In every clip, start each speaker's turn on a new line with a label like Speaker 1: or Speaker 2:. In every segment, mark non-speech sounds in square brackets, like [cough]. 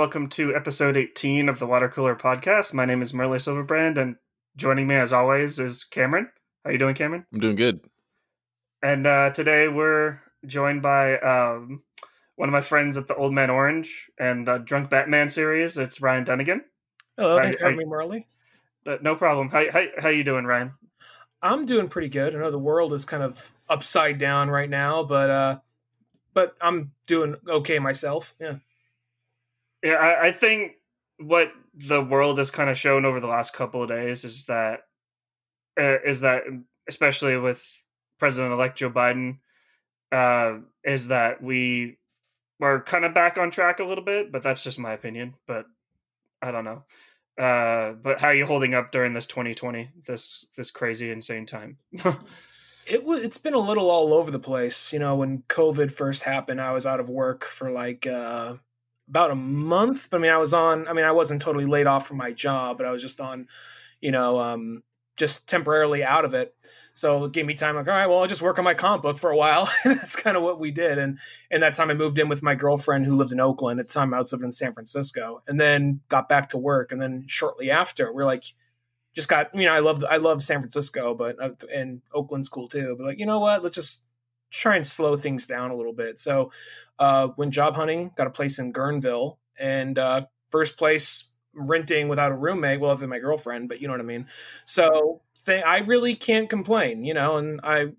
Speaker 1: Hello, everyone. Welcome to episode 18 of the Water Cooler Podcast. My name is Marley Silverbrand, and joining me, as always, is Cameron. How you doing, Cameron?
Speaker 2: I'm doing good.
Speaker 1: And uh, today we're joined by um, one of my friends at the Old Man Orange and uh, Drunk Batman series. It's Ryan Dunnigan.
Speaker 3: Hello,
Speaker 1: Hi-
Speaker 3: thanks for having me, Marley.
Speaker 1: Uh, no problem. How, how, how you doing, Ryan?
Speaker 3: I'm doing pretty good. I know the world is kind of upside down right now, but uh but I'm doing okay myself. Yeah.
Speaker 1: Yeah, I, I think what the world has kind of shown over the last couple of days is that uh, is that especially with President-elect Joe Biden, uh, is that we are kind of back on track a little bit, but that's just my opinion. But I don't know. Uh, but how are you holding up during this 2020, this this crazy insane time? [laughs]
Speaker 3: It was it's been a little all over the place. You know, when COVID first happened, I was out of work for like uh about a month. I mean, I was on I mean, I wasn't totally laid off from my job, but I was just on, you know, um just temporarily out of it. So it gave me time like, all right, well, I'll just work on my comic book for a while. [laughs] That's kind of what we did. And and that time I moved in with my girlfriend who lived in Oakland. At the time I was living in San Francisco. And then got back to work. And then shortly after, we're like just got you know I love I love San Francisco, but uh, and Oakland's cool too. But like you know what, let's just try and slow things down a little bit. So uh, when job hunting, got a place in Guerneville, and uh, first place renting without a roommate. Well, other than my girlfriend, but you know what I mean. So th- I really can't complain, you know, and I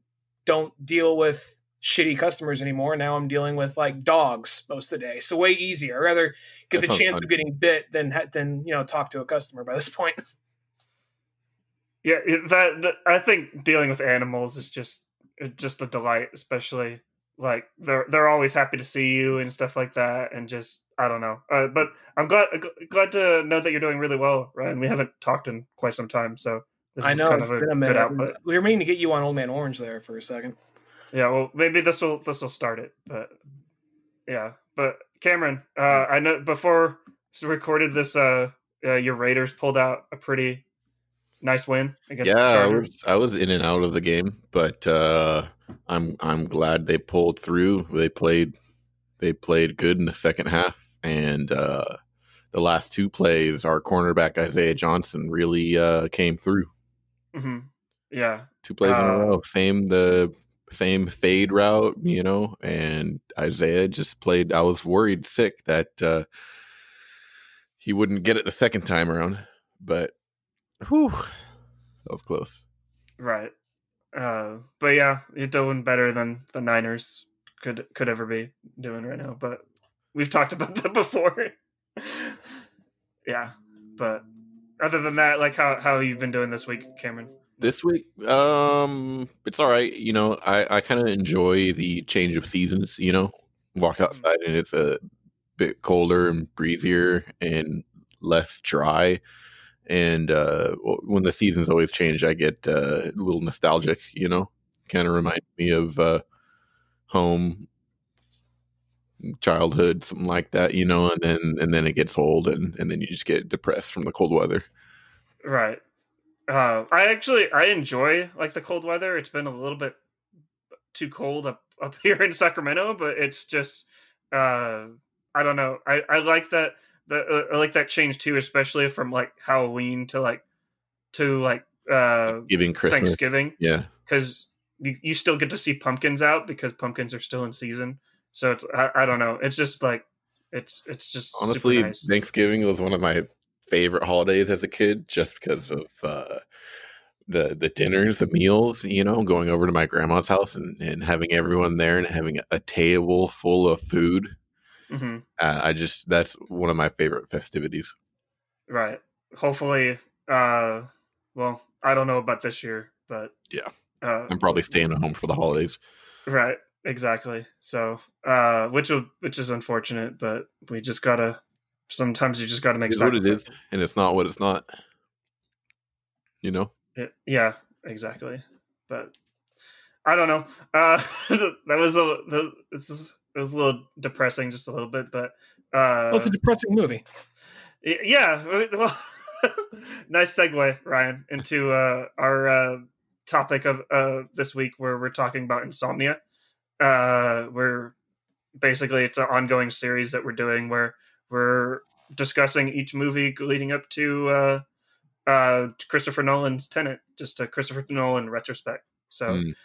Speaker 3: don't deal with shitty customers anymore. Now I'm dealing with like dogs most of the day. So way easier. I'd rather get
Speaker 2: That
Speaker 3: the chance
Speaker 2: fun.
Speaker 3: of getting bit than ha- than you know talk to a customer by this point.
Speaker 1: Yeah, that, that I think dealing with animals is just it's just a delight, especially like they're they're always happy to see you and stuff like that, and just I don't know. Uh, but I'm glad glad to know that you're doing really well, Ryan. We haven't talked in quite some time, so this
Speaker 3: I
Speaker 1: is
Speaker 3: know
Speaker 1: kind
Speaker 3: it's
Speaker 1: of a
Speaker 3: been a
Speaker 1: good
Speaker 3: minute.
Speaker 1: output.
Speaker 3: We were meaning to get you on Old Man Orange there for a second.
Speaker 1: Yeah, well, maybe this will this will start it, but yeah. But Cameron, uh, I know before recorded this, uh, uh, your Raiders pulled out a pretty nice win against the
Speaker 2: yeah, I was I was in and out of the game, but uh, I'm I'm glad they pulled through. They played they played good in the second half, and uh, the last two plays, our cornerback Isaiah Johnson really uh, came through.
Speaker 1: hmm Yeah,
Speaker 2: Two plays in
Speaker 1: Uh,
Speaker 2: a row, same the same fade route, you know, and Isaiah just played. I was worried sick that uh, he wouldn't get it the second time around, but whew, that was close.
Speaker 1: Right. Uh, but yeah, you're doing better than the Niners could could ever be doing right now. But we've talked about that [laughs] before. [laughs] yeah, but other than that, like how how you've been doing this week, Cameron?
Speaker 2: This week, um, it's all right. You know, I I kind of enjoy the change of seasons. You know, walk outside and it's a bit colder and breezier and less dry. And uh, when the seasons always change, I get uh, a little nostalgic. You know, kind of reminds me of uh, home, childhood, something like that. You know, and then and then it gets old, and and then you just get depressed from the cold weather.
Speaker 1: Right. Uh, I actually I enjoy like the cold weather. It's been a little bit too cold up [laughs] up here in Sacramento, but it's just uh, I don't know. I I like that the uh, I like that change too, especially from like Halloween to like to like uh
Speaker 2: Giving Christmas,
Speaker 1: Thanksgiving
Speaker 2: yeah.
Speaker 1: because you, you still get to see pumpkins out because pumpkins are still in season. So it's I, I don't know. It's just like it's it's just super
Speaker 2: honestly
Speaker 1: nice.
Speaker 2: thanksgiving was one of my favorite holidays as a kid just because of uh the the dinners the meals you know going over to my grandma's house and, and having everyone there and having a table full of food
Speaker 1: hmm
Speaker 2: uh, i just that's one of my favorite festivities
Speaker 1: Right. Hopefully, uh, well, I don't know about this year, but
Speaker 2: Yeah.
Speaker 1: uh,
Speaker 2: i'm probably staying at home for the holidays
Speaker 1: right. Exactly. So, uh, which will, which is unfortunate, but we just gotta. Sometimes you just gotta make.
Speaker 2: it's what it is and it's not what it's not you know
Speaker 1: It- yeah, exactly. But I don't know. Uh, [laughs] that was a the, this is, it was a little depressing, just a little bit, but uh,
Speaker 3: Well, it's a depressing movie.
Speaker 1: Yeah. [laughs] Well, [laughs] nice segue, Ryan, into uh, our uh, topic of uh, this week, where we're talking about insomnia. Uh, we're basically it's an ongoing series that we're doing where we're discussing each movie leading up to uh, uh, Christopher Nolan's Tenet, just a Christopher Nolan retrospect. So,
Speaker 2: Mm.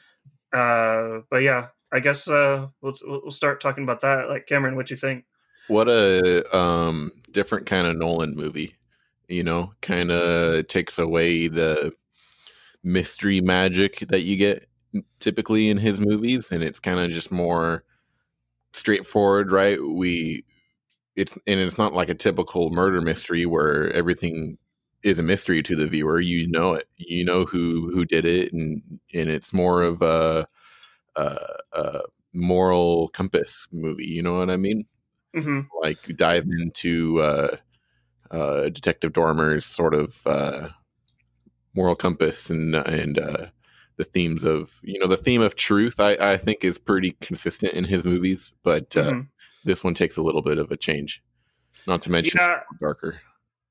Speaker 1: uh, but yeah, I guess uh, we'll we'll start talking about that. Like Cameron, what you think?
Speaker 2: What a um, different kind of Nolan movie. You know, kind of takes away the mystery magic that you get typically in his movies, and it's kind of just more straightforward, right? We it's and it's not like a typical murder mystery where everything is a mystery to the viewer. You know it. You know who who did it, and and it's more of a, a, a moral compass movie. You know what I mean?
Speaker 1: hmm
Speaker 2: like dive into uh, uh, Detective Dormer's sort of uh, moral compass and and uh, the themes of you know the theme of truth. I, I think is pretty consistent in his movies, but uh,
Speaker 1: Mhm.
Speaker 2: this one takes a little bit of a change. Not to mention
Speaker 1: Yeah,
Speaker 2: darker.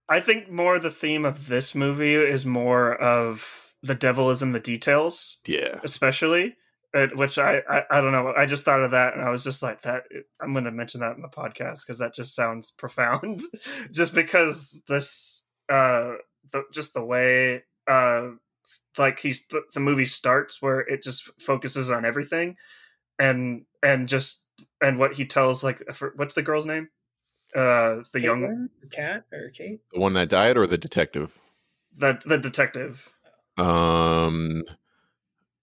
Speaker 1: I think more the theme of this movie is more of the devil is in the details.
Speaker 2: Yeah,
Speaker 1: especially which I, I i don't know i just thought of that and i was just like that i'm going to mention that in the podcast because that just sounds [laughs] profound just because this uh the, just the way uh like he's the, the movie starts where it just focuses on everything and and just and what he tells like for, what's the girl's name uh the young
Speaker 3: Caitlin? cat or Kate?
Speaker 2: the one that died or the detective.
Speaker 1: the the detective
Speaker 2: Um,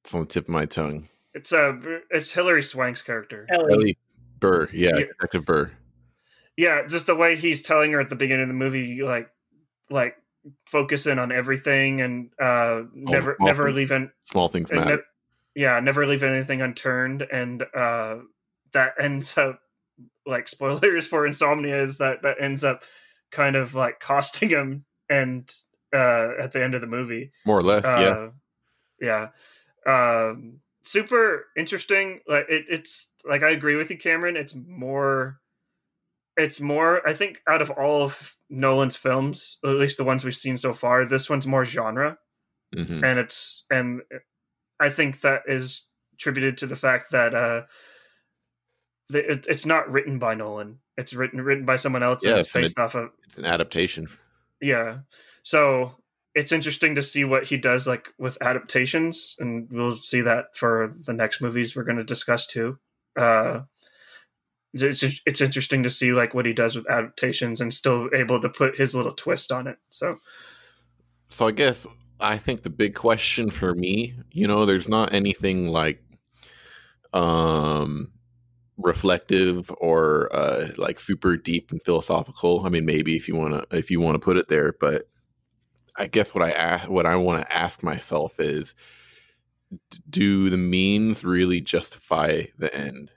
Speaker 2: it's on the tip of my tongue.
Speaker 1: It's uh it's hilary swank's character
Speaker 3: Ellie.
Speaker 2: Ellie Burr, yeah,
Speaker 1: Yeah.
Speaker 2: Detective Burr.
Speaker 1: yeah just the way he's telling her at the beginning of the movie like like focus in on everything and uh never
Speaker 2: small
Speaker 1: never
Speaker 2: things.
Speaker 1: leave an,
Speaker 2: Small things matter.
Speaker 1: ne- yeah never leave anything unturned and uh that ends up like [laughs] spoilers for insomnia is that that ends up kind of like costing him and uh at the end of the movie
Speaker 2: More or less, yeah.
Speaker 1: uh, yeah um super interesting like it, it's like i agree with you cameron it's more it's more i think out of all of nolan's films at least the ones we've seen so far this one's more genre.
Speaker 2: Hmm
Speaker 1: and it's and i think that is attributed to the fact that uh the, it, it's not written by nolan. It's written written by someone else
Speaker 2: Yeah,
Speaker 1: and it's
Speaker 2: it's an-
Speaker 1: based off of
Speaker 2: It's an adaptation.
Speaker 1: yeah. So it's interesting to see what he does like with adaptations and we'll see that for the next movies we're going to discuss too uh it's, it's interesting to see like what he does with adaptations and still able to put his little twist on it so
Speaker 2: So I guess I think the big question for me, you know, there's not anything like um reflective or uh like super deep and philosophical. I mean maybe if you want to if you want to put it there, but I guess what I what I want to ask myself is do the means really justify the end?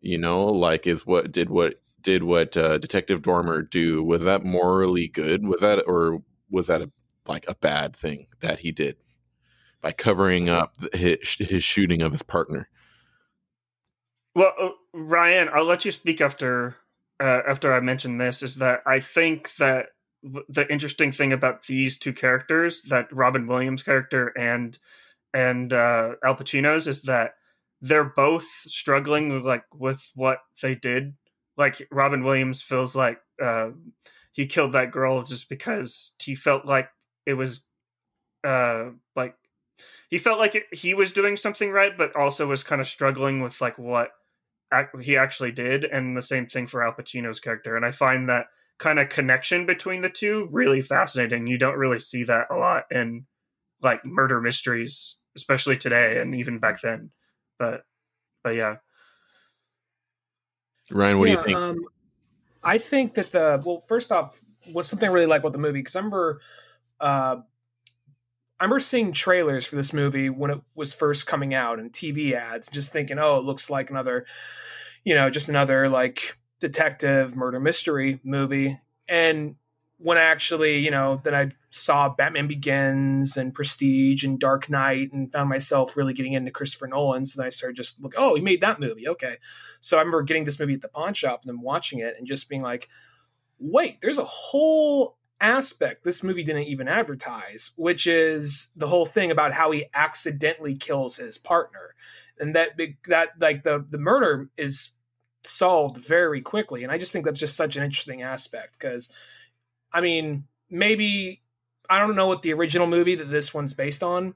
Speaker 2: You know, like is what did what did what uh, Detective Dormer do? Was that morally good? Was that or was that a like a bad thing that he did by covering up his, his shooting of his partner.
Speaker 1: Well, uh, Ryan, I'll let you speak after uh, after I mention this. Is that I think that the interesting thing about these two characters, that Robin Williams character and and uh, Al Pacino's, is that they're both struggling with like with what they did. Like Robin Williams feels like uh, he killed that girl just because he felt like it was uh, like he felt like it, he was doing something right, but also was kind of struggling with like what ac- he actually did, and the same thing for Al Pacino's character. And I find that kind of connection between the two really fascinating. You don't really see that a lot in like murder mysteries, especially today and even back then. But but yeah,
Speaker 2: Ryan, what do you think?
Speaker 3: Um, I think that the well, first off, was something I really like about the movie because I remember, uh, I remember seeing trailers for this movie when it was first coming out and TV ads, just thinking, oh, it looks like another, you know, just another like detective murder mystery movie. And when I actually, you know, then I saw Batman Begins and Prestige and Dark Knight and found myself really getting into Christopher Nolan. So then I started just look, oh, he made that movie. Okay. So I remember getting this movie at the pawn shop and then watching it and just being like, wait, there's a whole aspect this movie didn't even advertise, which is the whole thing about how he accidentally kills his partner. And that big that like the the murder is solved very quickly. And I just think that's just such an interesting aspect because, I mean, maybe I don't know what the original movie that this one's based on.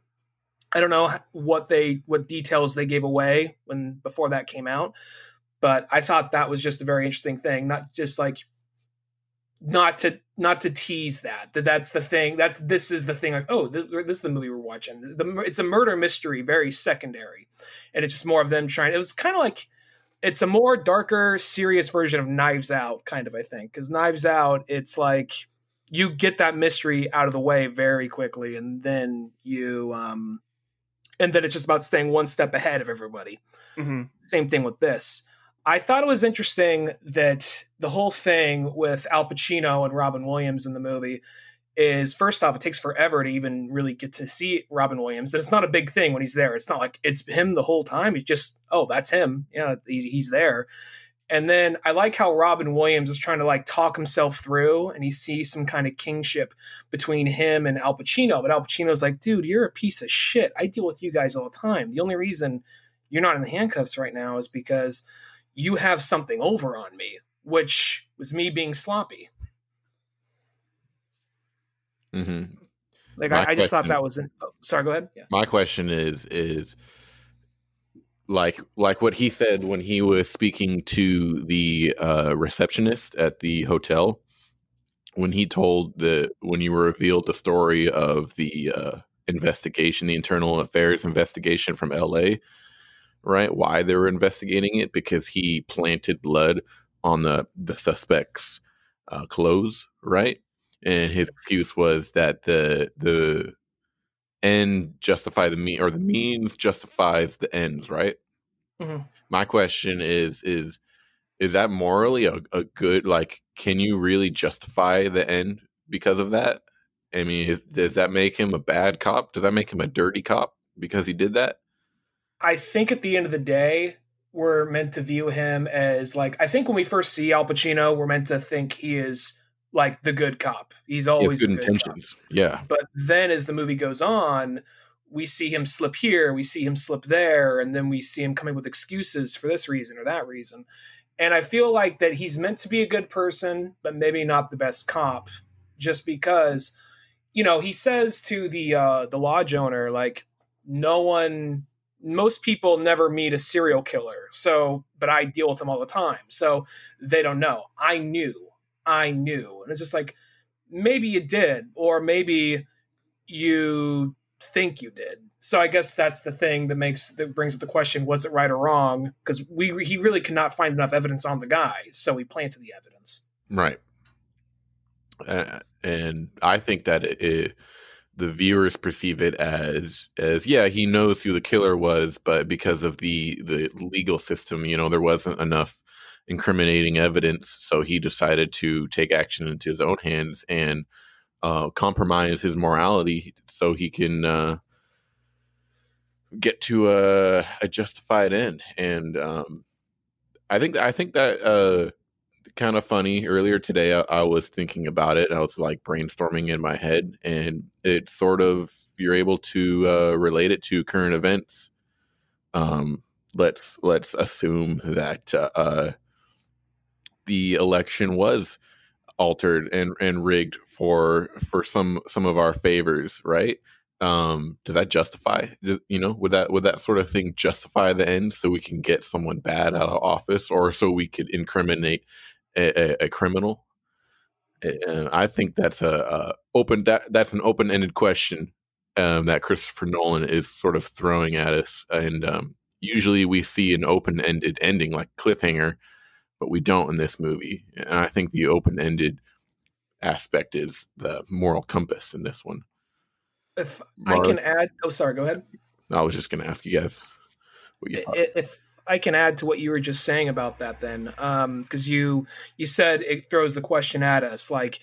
Speaker 3: I don't know what they what details they gave away when before that came out, but I thought that was just a very interesting thing. Not just like not to not to tease that that that's the thing that's this is the thing like oh this, this is the movie we're watching the, it's a murder mystery very secondary and it's just more of them trying it was kind of like it's a more darker serious version of knives out kind of i think because knives out it's like you get that mystery out of the way very quickly and then you um and then it's just about staying one step ahead of everybody
Speaker 1: hmm
Speaker 3: same thing with this. I thought it was interesting that the whole thing with Al Pacino and Robin Williams in the movie is first off, it takes forever to even really get to see Robin Williams. And it's not a big thing when he's there. It's not like it's him the whole time. He's just, oh, that's him. Yeah, he, he's there. And then I like how Robin Williams is trying to like talk himself through and he sees some kind of kingship between him and Al Pacino. But Al Pacino's like, dude, you're a piece of shit. I deal with you guys all the time. The only reason you're not in handcuffs right now is because you have something over on me, which was me being sloppy.
Speaker 2: Hmm
Speaker 3: Like I, I just thought that was. In, oh, sorry, go ahead. Yeah.
Speaker 2: My question is is like like what he said when he was speaking to the uh, receptionist at the hotel when he told the when you revealed the story of the uh, investigation, the internal affairs investigation from L.A. Right? Why they were investigating it because he planted blood on the the suspect's uh, clothes, right? And his excuse was that the the end justify the mean or the means justifies the ends right
Speaker 3: Mhm.
Speaker 2: my question is is is that morally a, a good like can you really justify the end because of that i mean is, does that make him a bad cop does that make him a dirty cop because he did that
Speaker 3: I think at the end of the day, we're meant to view him as like. I think when we first see Al Pacino, we're meant to think he is like the good cop. He's always
Speaker 2: has good
Speaker 3: the cop.
Speaker 2: intentions yeah
Speaker 3: But then as the movie goes on, we see him slip here, we see him slip there, and then we see him coming with excuses for this reason or that reason. And I feel like that he's meant to be a good person, but maybe not the best cop, just because, you know, he says to the uh, the lodge owner, like, no one, most people never meet a serial killer, so, but I deal with them all the time, so they don't know. I knew, I knew, and it's just like maybe you did, or maybe you think you did. So I guess that's the thing that makes that brings up the question: was it right or wrong? Because we he really could not find enough evidence on the guy, so he planted the evidence.
Speaker 2: Right. Uh, and I think that it, it, the viewers perceive it as as yeah, he knows who the killer was, but because of the the legal system, you know, there wasn't enough incriminating evidence, so he decided to take action into his own hands and uh, compromise his morality so he can uh, get to a, a justified end. And um, I think I think that uh, kind of funny. Earlier today, I, I was thinking about it. I was like brainstorming in my head, and it sort of you're able to uh, relate it to current events. Um, let's let's assume that uh, the election was altered and and rigged for for some some of our favors, right? Um, does that justify? You know, would that would that sort of thing justify the end so we can get someone bad out of office, or so we could incriminate a, a, a criminal? And I think that's a, a open that that's an open ended question um, that Christopher Nolan is sort of throwing at us, and um, usually we see an open ended ending like cliffhanger, but we don't in this movie. And I think the open ended aspect is the moral compass in this one.
Speaker 3: If
Speaker 2: Mark?
Speaker 3: I can add, oh sorry, go ahead.
Speaker 2: I was just going to ask you guys what you thought.
Speaker 3: If I can add to what you were just saying about that, then, um, because you you said it throws the question at us, like,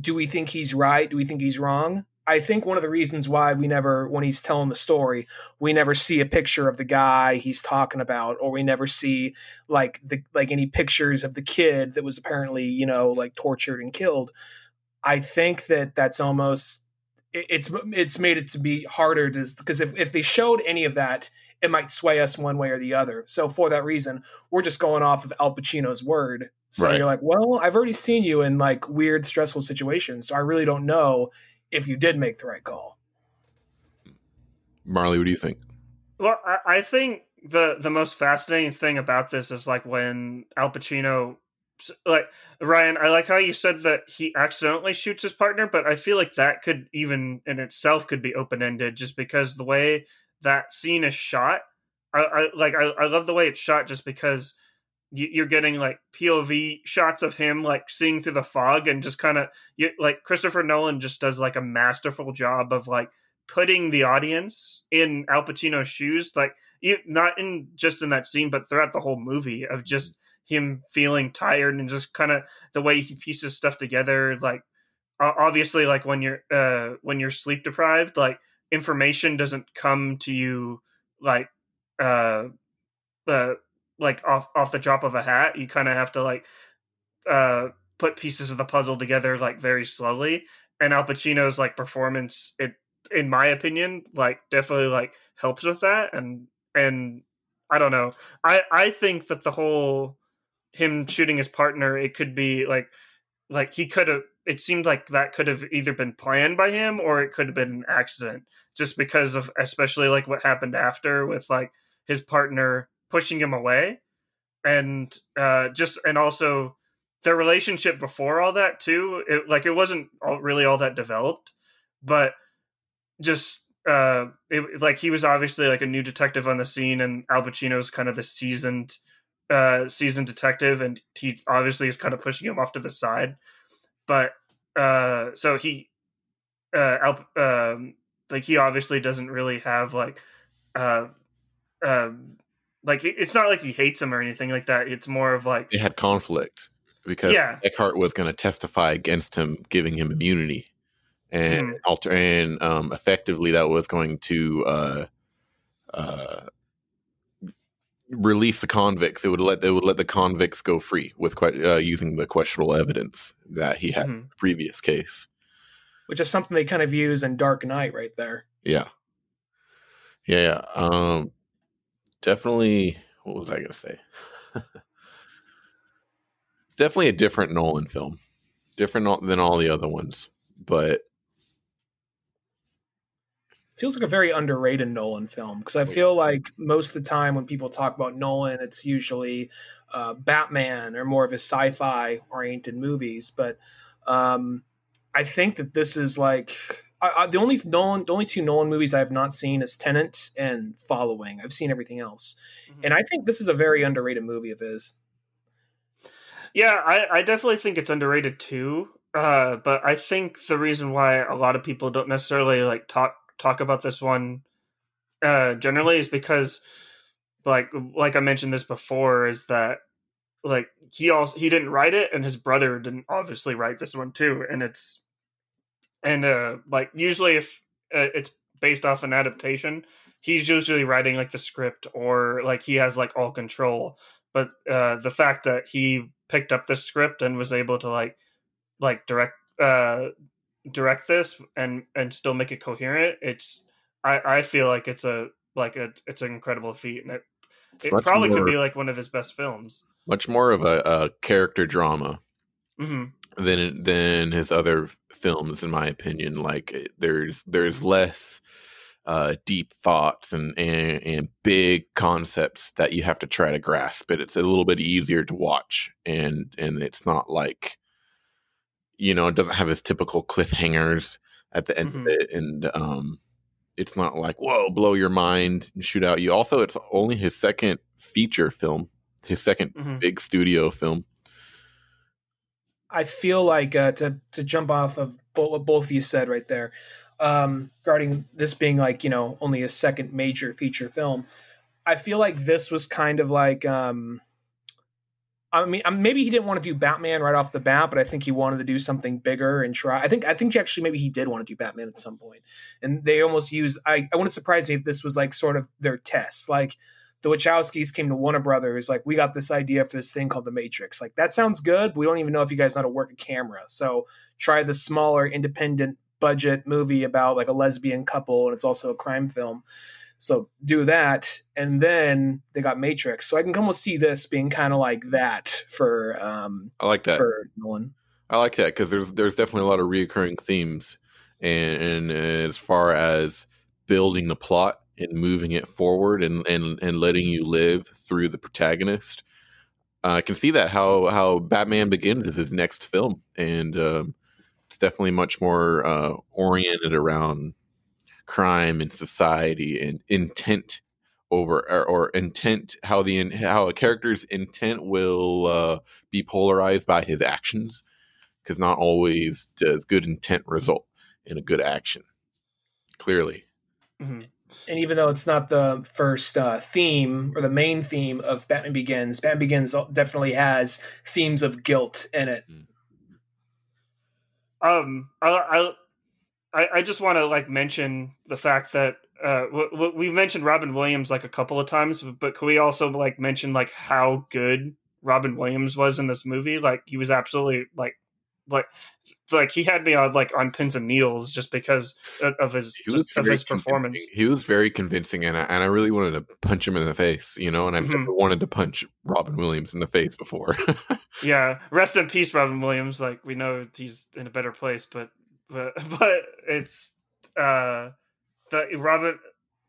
Speaker 3: do we think he's right? Do we think he's wrong? I think one of the reasons why we never, when he's telling the story, we never see a picture of the guy he's talking about, or we never see like the like any pictures of the kid that was apparently you know like tortured and killed. I think that that's almost it's it's made it to be harder to because if, if they showed any of that it might sway us one way or the other so for that reason we're just going off of al pacino's word so
Speaker 2: Right.
Speaker 3: you're like well i've already seen you in like weird stressful situations so i really don't know if you did make the right call
Speaker 2: Marley, what do you think?
Speaker 1: Well, I, I think the the most fascinating thing about this is like when Al Pacino, like Ryan, I like how you said that he accidentally shoots his partner, but I feel like that could even in itself could be open ended, just because the way that scene is shot. I, I like I, I love the way it's shot, just because you, you're getting like POV shots of him like seeing through the fog and just kind of like Christopher Nolan just does like a masterful job of like putting the audience in Al Pacino's shoes, like you, not in just in that scene, but throughout the whole movie of just him feeling tired and just kind of the way he pieces stuff together. Like obviously, like when you're uh, when you're sleep deprived, like information doesn't come to you like uh, uh like off off the drop of a hat. You kind of have to like uh put pieces of the puzzle together like very slowly. And Al Pacino's like performance, it in my opinion, like definitely like helps with that. And and I don't know. I I think that the whole him shooting his partner, it could be like like he could have. It seemed like that could have either been planned by him or it could have been an accident, just because of especially like what happened after with like his partner pushing him away, and uh just and also their relationship before all that too. It like it wasn't all, really all that developed, but just uh it, like he was obviously like a new detective on the scene and Al Pacino's kind of the seasoned uh seasoned detective and he obviously is kind of pushing him off to the side but uh so he uh Al, um like he obviously doesn't really have like uh um like it's not like he hates him or anything like that it's more of like
Speaker 2: it had conflict because
Speaker 1: Yeah.
Speaker 2: Eckhart was going to testify against him, giving him immunity, and
Speaker 1: Mhm.
Speaker 2: alter and um, effectively that was going to uh, uh, release the convicts. It would let it would let the convicts go free with que- uh, using the questionable evidence that he had in
Speaker 1: mhm.
Speaker 2: the previous case.
Speaker 3: which is something they kind of use in dark knight right there
Speaker 2: Yeah. Yeah, yeah. Um definitely what was I gonna say? it's definitely a different Nolan film. Different than all the other ones. But
Speaker 3: feels like a very underrated Nolan film because I feel like most of the time when people talk about Nolan, it's usually uh, Batman or more of his sci-fi oriented movies. But um, I think that this is like I, I, the only Nolan, the only two Nolan movies I have not seen is Tenet and Following. I've seen everything else, and I think this is a very underrated movie of his.
Speaker 1: Yeah, I, I definitely think it's underrated too. Uh, but I think the reason why a lot of people don't necessarily like talk talk about this one uh, generally is because, like like I mentioned this before, is that like he also he didn't write it, and his brother didn't obviously write this one too, and it's and uh like usually if uh, it's based off an adaptation, he's usually writing like the script or like he has like all control. But uh the fact that he picked up the script and was able to like like direct uh direct this and and still make it coherent it's i i feel like it's a like a it's an incredible feat. And it,
Speaker 2: it's
Speaker 1: it probably
Speaker 2: more,
Speaker 1: could be like one of his best films.
Speaker 2: much more of a, a character drama.
Speaker 1: Hmm
Speaker 2: than than his other films in my opinion like there's there's less uh deep thoughts and, and and big concepts that you have to try to grasp it it's a little bit easier to watch and and it's not like you know it doesn't have his typical cliffhangers at the end
Speaker 1: Mhm.
Speaker 2: of it and um it's not like whoa blow your mind and shoot out. You also it's only his second feature film his 2nd
Speaker 1: hmm
Speaker 2: big studio film
Speaker 3: I feel like uh, to to jump off of what both of you said right there, um, regarding this being like you know only a second major feature film. I feel like this was kind of like, um, I mean, um, maybe he didn't want to do Batman right off the bat, but I think he wanted to do something bigger and try. I think I think actually maybe he did want to do Batman at some point, and they almost use. I I wouldn't surprise me if this was like sort of their test, like the Wachowskis came to Warner Brothers, like, we got this idea for this thing called The Matrix. Like, that sounds good. But we don't even know if you guys know how to work a camera. So try the smaller independent budget movie about like a lesbian couple and it's also a crime film. So do that, and then they got Matrix. So I can almost see this being kind of like that for um
Speaker 2: I like that.
Speaker 3: for Nolan.
Speaker 2: I like that because there's there's definitely a lot of reoccurring themes, and, and as far as building the plot and moving it forward and and and letting you live through the protagonist, uh, I can see that how how Batman Begins is his next film, and um, it's definitely much more uh, oriented around crime and society and intent over or, or intent how the how a character's intent will uh, be polarized by his actions because not always does good intent result in a good action clearly
Speaker 1: Mhm.
Speaker 3: And even though it's not the first uh, theme or the main theme of Batman Begins, Batman Begins definitely has themes of guilt in it.
Speaker 1: Um, I I I just want to like mention the fact that uh w- w- we mentioned Robin Williams like a couple of times, but could we also like mention like how good Robin Williams was in this movie? Like he was absolutely like like like he had me on like on pins and needles just because of- his just of his performance.
Speaker 2: convincing. he was very convincing and I, and I really wanted to punch him in the face you know and i've
Speaker 1: Mhm.
Speaker 2: never wanted to punch robin williams in the face before [laughs]
Speaker 1: Yeah, rest in peace, Robin Williams. Like we know he's in a better place, but but [laughs] but it's uh the Robin.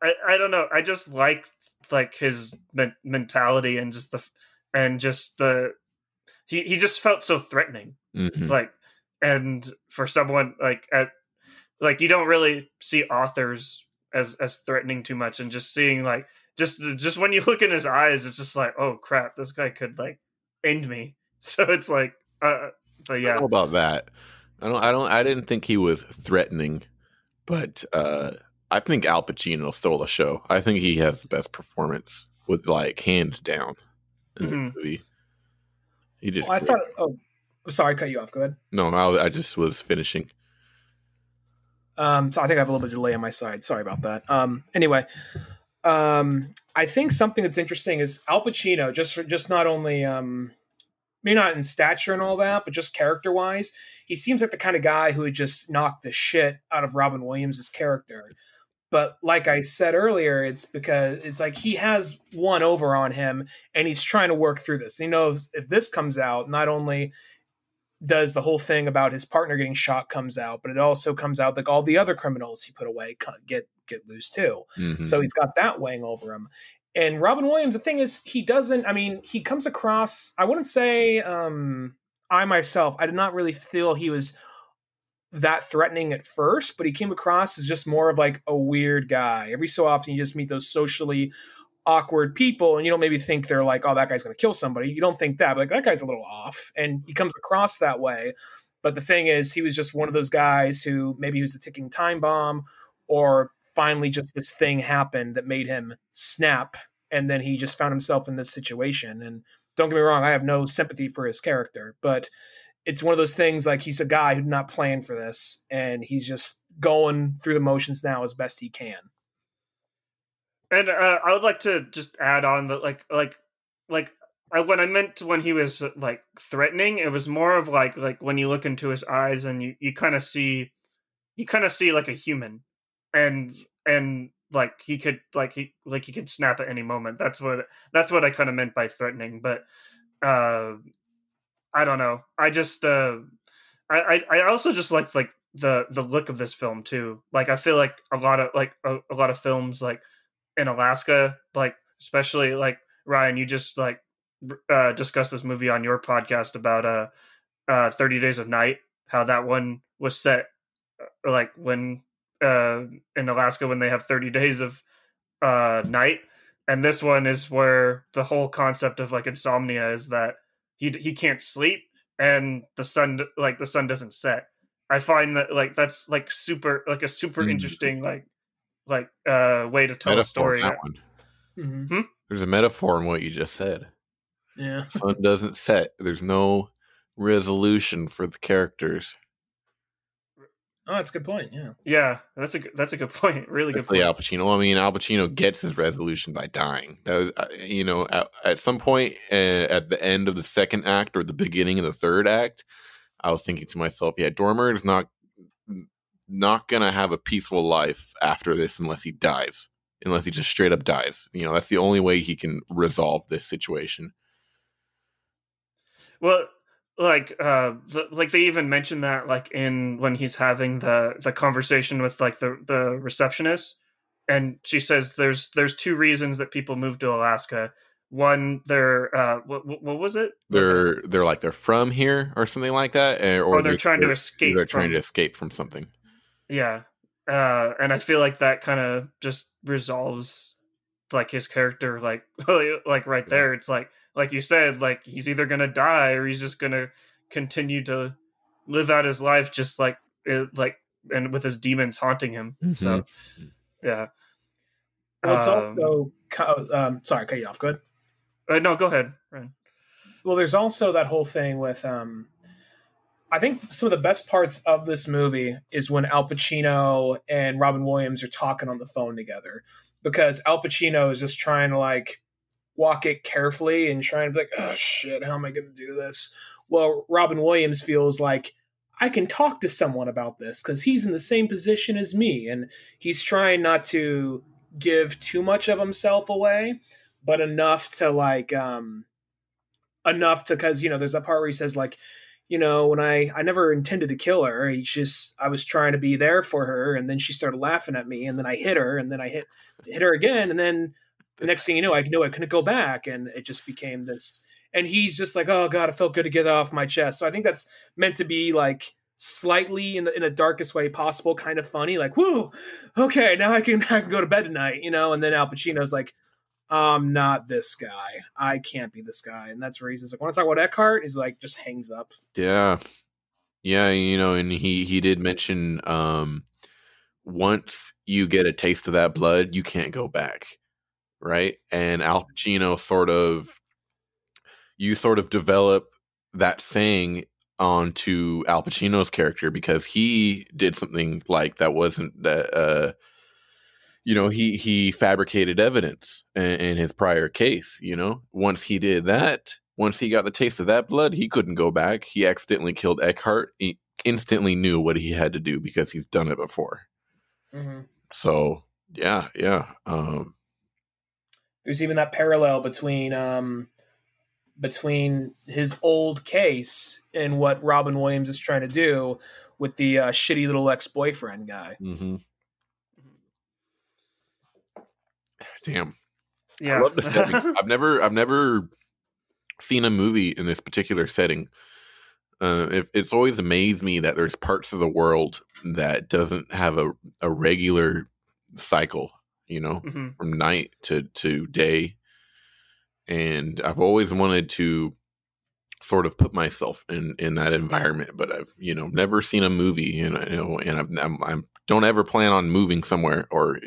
Speaker 1: I I don't know. I just liked like his men- mentality and just the and just the he he just felt so threatening.
Speaker 2: Mhm.
Speaker 1: Like and for someone like at like you don't really see authors as as threatening too much, and just seeing like just just when you look in his eyes, it's just like oh crap, this guy could like end me. [laughs] So it's like, uh, but
Speaker 2: I
Speaker 1: yeah,
Speaker 2: about that. I don't. I don't. I didn't think he was threatening, but uh, I think Al Pacino stole the show. I think he has the best performance, with like hands down in the
Speaker 1: Mhm.
Speaker 2: movie. He did.
Speaker 3: Well, I thought. Oh, sorry, I cut you off. Go ahead.
Speaker 2: No, I, I just was finishing.
Speaker 3: Um, so I think I have a little bit of delay on my side. Sorry about that. Um, anyway, um, I think something that's interesting is Al Pacino. Just for, just not only um, maybe not in stature and all that, but just character wise, he seems like the kind of guy who would just knock the shit out of Robin Williams' character. But like I said earlier, it's because it's like he has one over on him, and he's trying to work through this. He knows if this comes out, not only does the whole thing about his partner getting shot comes out, but it also comes out like all the other criminals he put away get get loose too.
Speaker 2: Mhm.
Speaker 3: So he's got that weighing over him. And Robin Williams, the thing is, he doesn't. I mean, he comes across. I wouldn't say um, I myself. I did not really feel he was that threatening at first, but he came across as just more of like a weird guy. Every so often, you just meet those socially awkward people, and you don't maybe think they're like, "Oh, that guy's going to kill somebody." You don't think that, but like that guy's a little off, and he comes across that way. But the thing is, he was just one of those guys who maybe he was a ticking time bomb, or finally just this thing happened that made him snap, and then he just found himself in this situation. And don't get me wrong, I have no sympathy for his character, but it's one of those things like he's a guy who did not plan for this, and he's just going through the motions now as best he can.
Speaker 1: and uh, I would like to just add on that, like, like, like, I, when I meant when he was like threatening, it was more of like, like when you look into his eyes and you, you kind of see, you kind of see like a human, and and like he could like he like he could snap at any moment. That's what that's what I kind of meant by threatening. But uh, I don't know. I just uh, I, I also just like like the the look of this film too. Like I feel like a lot of like a, a lot of films like in Alaska, like especially like Ryan, you just like uh, discussed this movie on your podcast about uh, uh, Thirty Days of Night, how that one was set uh, like when uh, in Alaska when they have thirty days of uh, night, and this one is where the whole concept of like insomnia is that he he can't sleep and the sun like the sun doesn't set. I find that like that's like super like a super
Speaker 2: Mm.
Speaker 1: interesting like like uh way to tell a story.
Speaker 2: in that one.
Speaker 3: Mm-hmm.
Speaker 2: There's a metaphor in what you just said.
Speaker 3: Yeah.
Speaker 2: Sun doesn't set. There's no resolution for the characters.
Speaker 3: Oh, that's a good point. Yeah.
Speaker 1: Yeah, that's a good- that's a good [laughs] point. Really good
Speaker 2: Especially
Speaker 1: point.
Speaker 2: Al Pacino. I mean, Al Pacino gets his resolution by dying. That was, uh, you know, at, at some point uh, at the end of the second act or the beginning of the third act, I was thinking to myself, yeah, Dormer is not not gonna have a peaceful life after this unless he dies. Unless he just straight up dies. You know, that's the only way he can resolve this situation.
Speaker 1: Well, like uh the, like they even mentioned that like in when he's having the the conversation with like the the receptionist and she says there's there's two reasons that people move to Alaska. One, they're uh, what, what was it?
Speaker 2: They're they're like they're from here or something like that, eh, or,
Speaker 1: or they're, they're trying to escape.
Speaker 2: They're trying to escape from something.
Speaker 1: Yeah, uh, and I feel like that kind of just resolves like his character, like [laughs] like right there. It's like like you said, like he's either gonna die or he's just gonna continue to live out his life, just like it, like and with his demons haunting him. Mm-hmm. So yeah.
Speaker 3: Well, it's um, also um, sorry, cut you off. Good.
Speaker 1: Uh, no, go ahead. Ryan.
Speaker 3: Well, there's also that whole thing with. Um, I think some of the best parts of this movie is when Al Pacino and Robin Williams are talking on the phone together, because Al Pacino is just trying to like walk it carefully and trying to be like, oh shit, how am I going to do this? Well, Robin Williams feels like I can talk to someone about this because he's in the same position as me, and he's trying not to give too much of himself away, but enough to like um enough to because you know there's a part where he says like you know when i i never intended to kill her he just i was trying to be there for her and then she started laughing at me and then i hit her and then i hit hit her again and then the next thing you know i knew i couldn't go back and it just became this and he's just like oh god it felt good to get off my chest so i think that's meant to be like slightly in the in the darkest way possible, kind of funny, like, whoo, okay, now I can [laughs] I can go to bed tonight, you know, and then Al Pacino's like, I'm not this guy. I can't be this guy. And that's where he's like, when I talk about Eckhart, he's like just hangs up.
Speaker 2: Yeah. Yeah, you know, and he he did mention um once you get a taste of that blood, you can't go back. Right? And Al Pacino sort of you sort of develop that saying onto Al Pacino's character because he did something like that wasn't that uh you know he he fabricated evidence in, in, his prior case you know once he did that once he got the taste of that blood he couldn't go back he accidentally killed eckhart he instantly knew what he had to do because he's done it before mm-hmm. so yeah yeah um
Speaker 3: there's even that parallel between um between his old case and what Robin Williams is trying to do with the uh, shitty little ex boyfriend guy.
Speaker 2: Mm-hmm. [sighs] Damn.
Speaker 1: Yeah. [laughs]
Speaker 2: I've never, I've never seen a movie in this particular setting. Uh, it, it's always amazed me that there's parts of the world that doesn't have a, a regular cycle, you know, mm-hmm. from night to, to day and I've always wanted to sort of put myself in in that environment, but I've you know never seen a movie, and you know, and I'm, I'm, I'm don't ever plan on moving somewhere or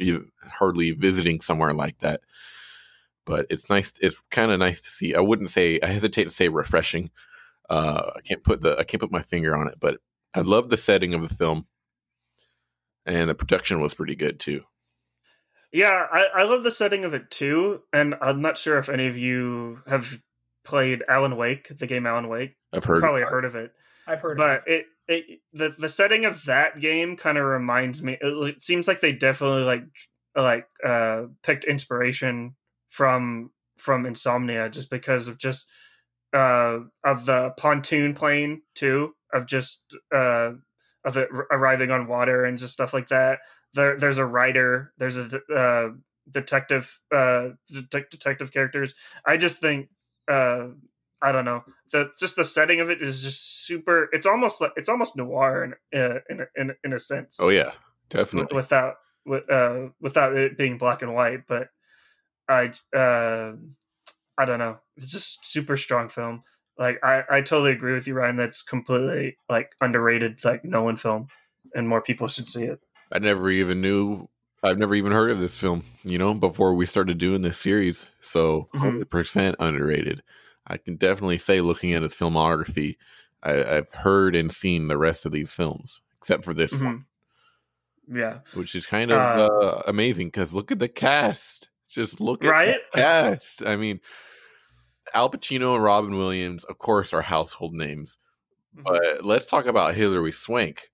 Speaker 2: hardly visiting somewhere like that. But it's nice. It's kind of nice to see. I wouldn't say I hesitate to say refreshing. Uh, I can't put the I can't put my finger on it, but I love the setting of the film, and the production was pretty good too.
Speaker 1: Yeah, I, I love the setting of it too, and I'm not sure if any of you have played Alan Wake, the game Alan Wake.
Speaker 2: I've heard,
Speaker 1: probably heard of it.
Speaker 3: I've heard,
Speaker 1: but it, it the the setting of that game kind of reminds me. It, it, seems like they definitely like like uh picked inspiration from from Insomnia just because of just uh of the pontoon plane too of just uh of it arriving on water and just stuff like that there there's a writer, there's a uh, detective uh, de- detective characters. I just think uh, I don't know. The just the setting of it is just super. It's almost like it's almost noir in uh, in in, in a sense.
Speaker 2: Oh yeah, definitely.
Speaker 1: Without with, uh, without it being black and white, but I uh, I don't know. It's just super strong film. Like I I totally agree with you, Ryan. That's completely like underrated, like Nolan film, and more people should see it.
Speaker 2: I never even knew. I've never even heard of this film, you know, before we started doing this series. So, 100 mm-hmm. percent underrated. I can definitely say, looking at his filmography, I, have heard and seen the rest of these films, except for this mm-hmm. one.
Speaker 1: Yeah,
Speaker 2: which is kind of uh, uh, amazing because look at the cast. Just look at right? the cast. I mean, Al Pacino and Robin Williams, of course, are household names. Mm-hmm. But let's talk about Hilary Swank.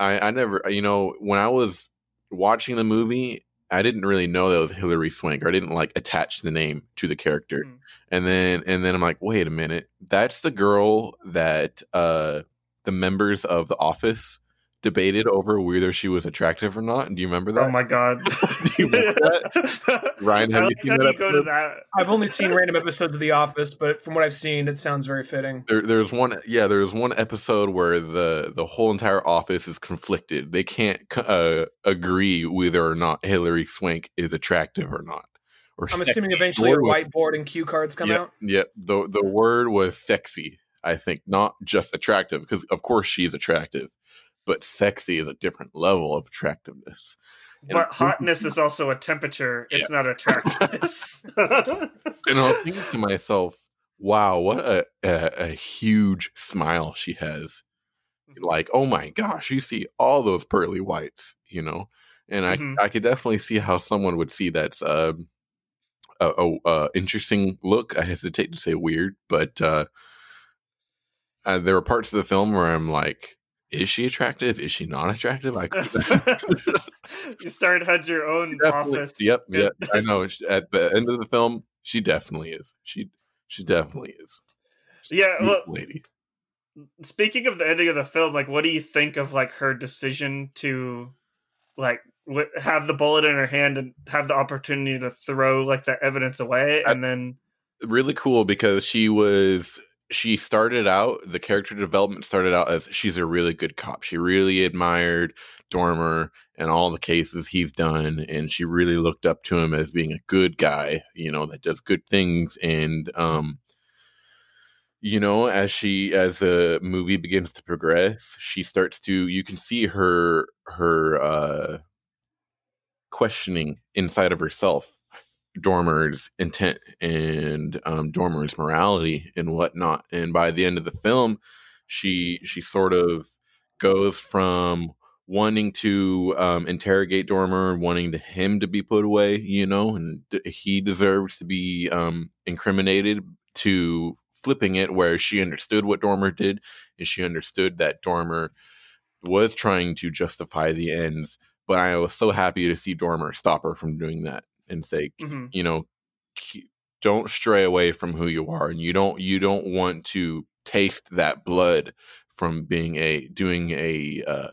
Speaker 2: I, I never, you know, when I was watching the movie, I didn't really know that was Hilary Swank. Or I didn't like attach the name to the character,
Speaker 1: Mm.
Speaker 2: and then and then I'm like, wait a minute, that's the girl that uh the members of the Office debated over whether she was attractive or not. Do you remember that?
Speaker 1: Oh my god. [laughs]
Speaker 2: Do you remember that? Ryan, have you seen that,
Speaker 1: you go to that?
Speaker 3: I've only seen random episodes of The Office, but from what I've seen, it sounds very fitting.
Speaker 2: There, there's one, yeah. There's one episode where the the whole entire office is conflicted. They can't uh, agree whether or not Hilary Swank is attractive or not. Or
Speaker 3: I'm
Speaker 2: sexy.
Speaker 3: assuming eventually a whiteboard and cue cards come
Speaker 2: yeah,
Speaker 3: out.
Speaker 2: Yeah, the the word was sexy. I think not just attractive, because of course she's attractive, but sexy is a different level of attractiveness.
Speaker 1: But hotness is also a temperature. It's not attractiveness. [laughs]
Speaker 2: And I was thinking to myself, wow, what a, a, a huge smile she has. Like, oh my gosh, you see all those pearly whites, you know? And I,
Speaker 1: Mhm.
Speaker 2: I could definitely see how someone would see that's um, a, a, a interesting look. I hesitate to say weird, but uh, uh, there are parts of the film where I'm like, is she attractive? Is she not attractive? I could [laughs]
Speaker 1: you started had your own office.
Speaker 2: Yep, yep. I know. At the end of the film, she definitely is. She she definitely is. She's
Speaker 1: Yeah, well-
Speaker 2: lady.
Speaker 1: Speaking of the ending of the film, like, what do you think of like her decision to, like, w- have the bullet in her hand and have the opportunity to throw like the evidence away,
Speaker 2: I-
Speaker 1: and then
Speaker 2: Really cool because she was she started out the character development started out as she's a really good cop. She really admired Dormer and all the cases he's done, and she really looked up to him as being a good guy, you know, that does good things. And um, you know, as she as the movie begins to progress, she starts to you can see her her uh questioning inside of herself Dormer's intent and um, Dormer's morality and whatnot. And by the end of the film, she she sort of goes from wanting to um, interrogate Dormer, wanting to him to be put away, you know, and he deserves to be um, incriminated, to flipping it where she understood what Dormer did and she understood that Dormer was trying to justify the ends. But I was so happy to see Dormer stop her from doing that and say,
Speaker 1: mhm.
Speaker 2: you know don't stray away from who you are and you don't you don't want to taste that blood from being a doing a uh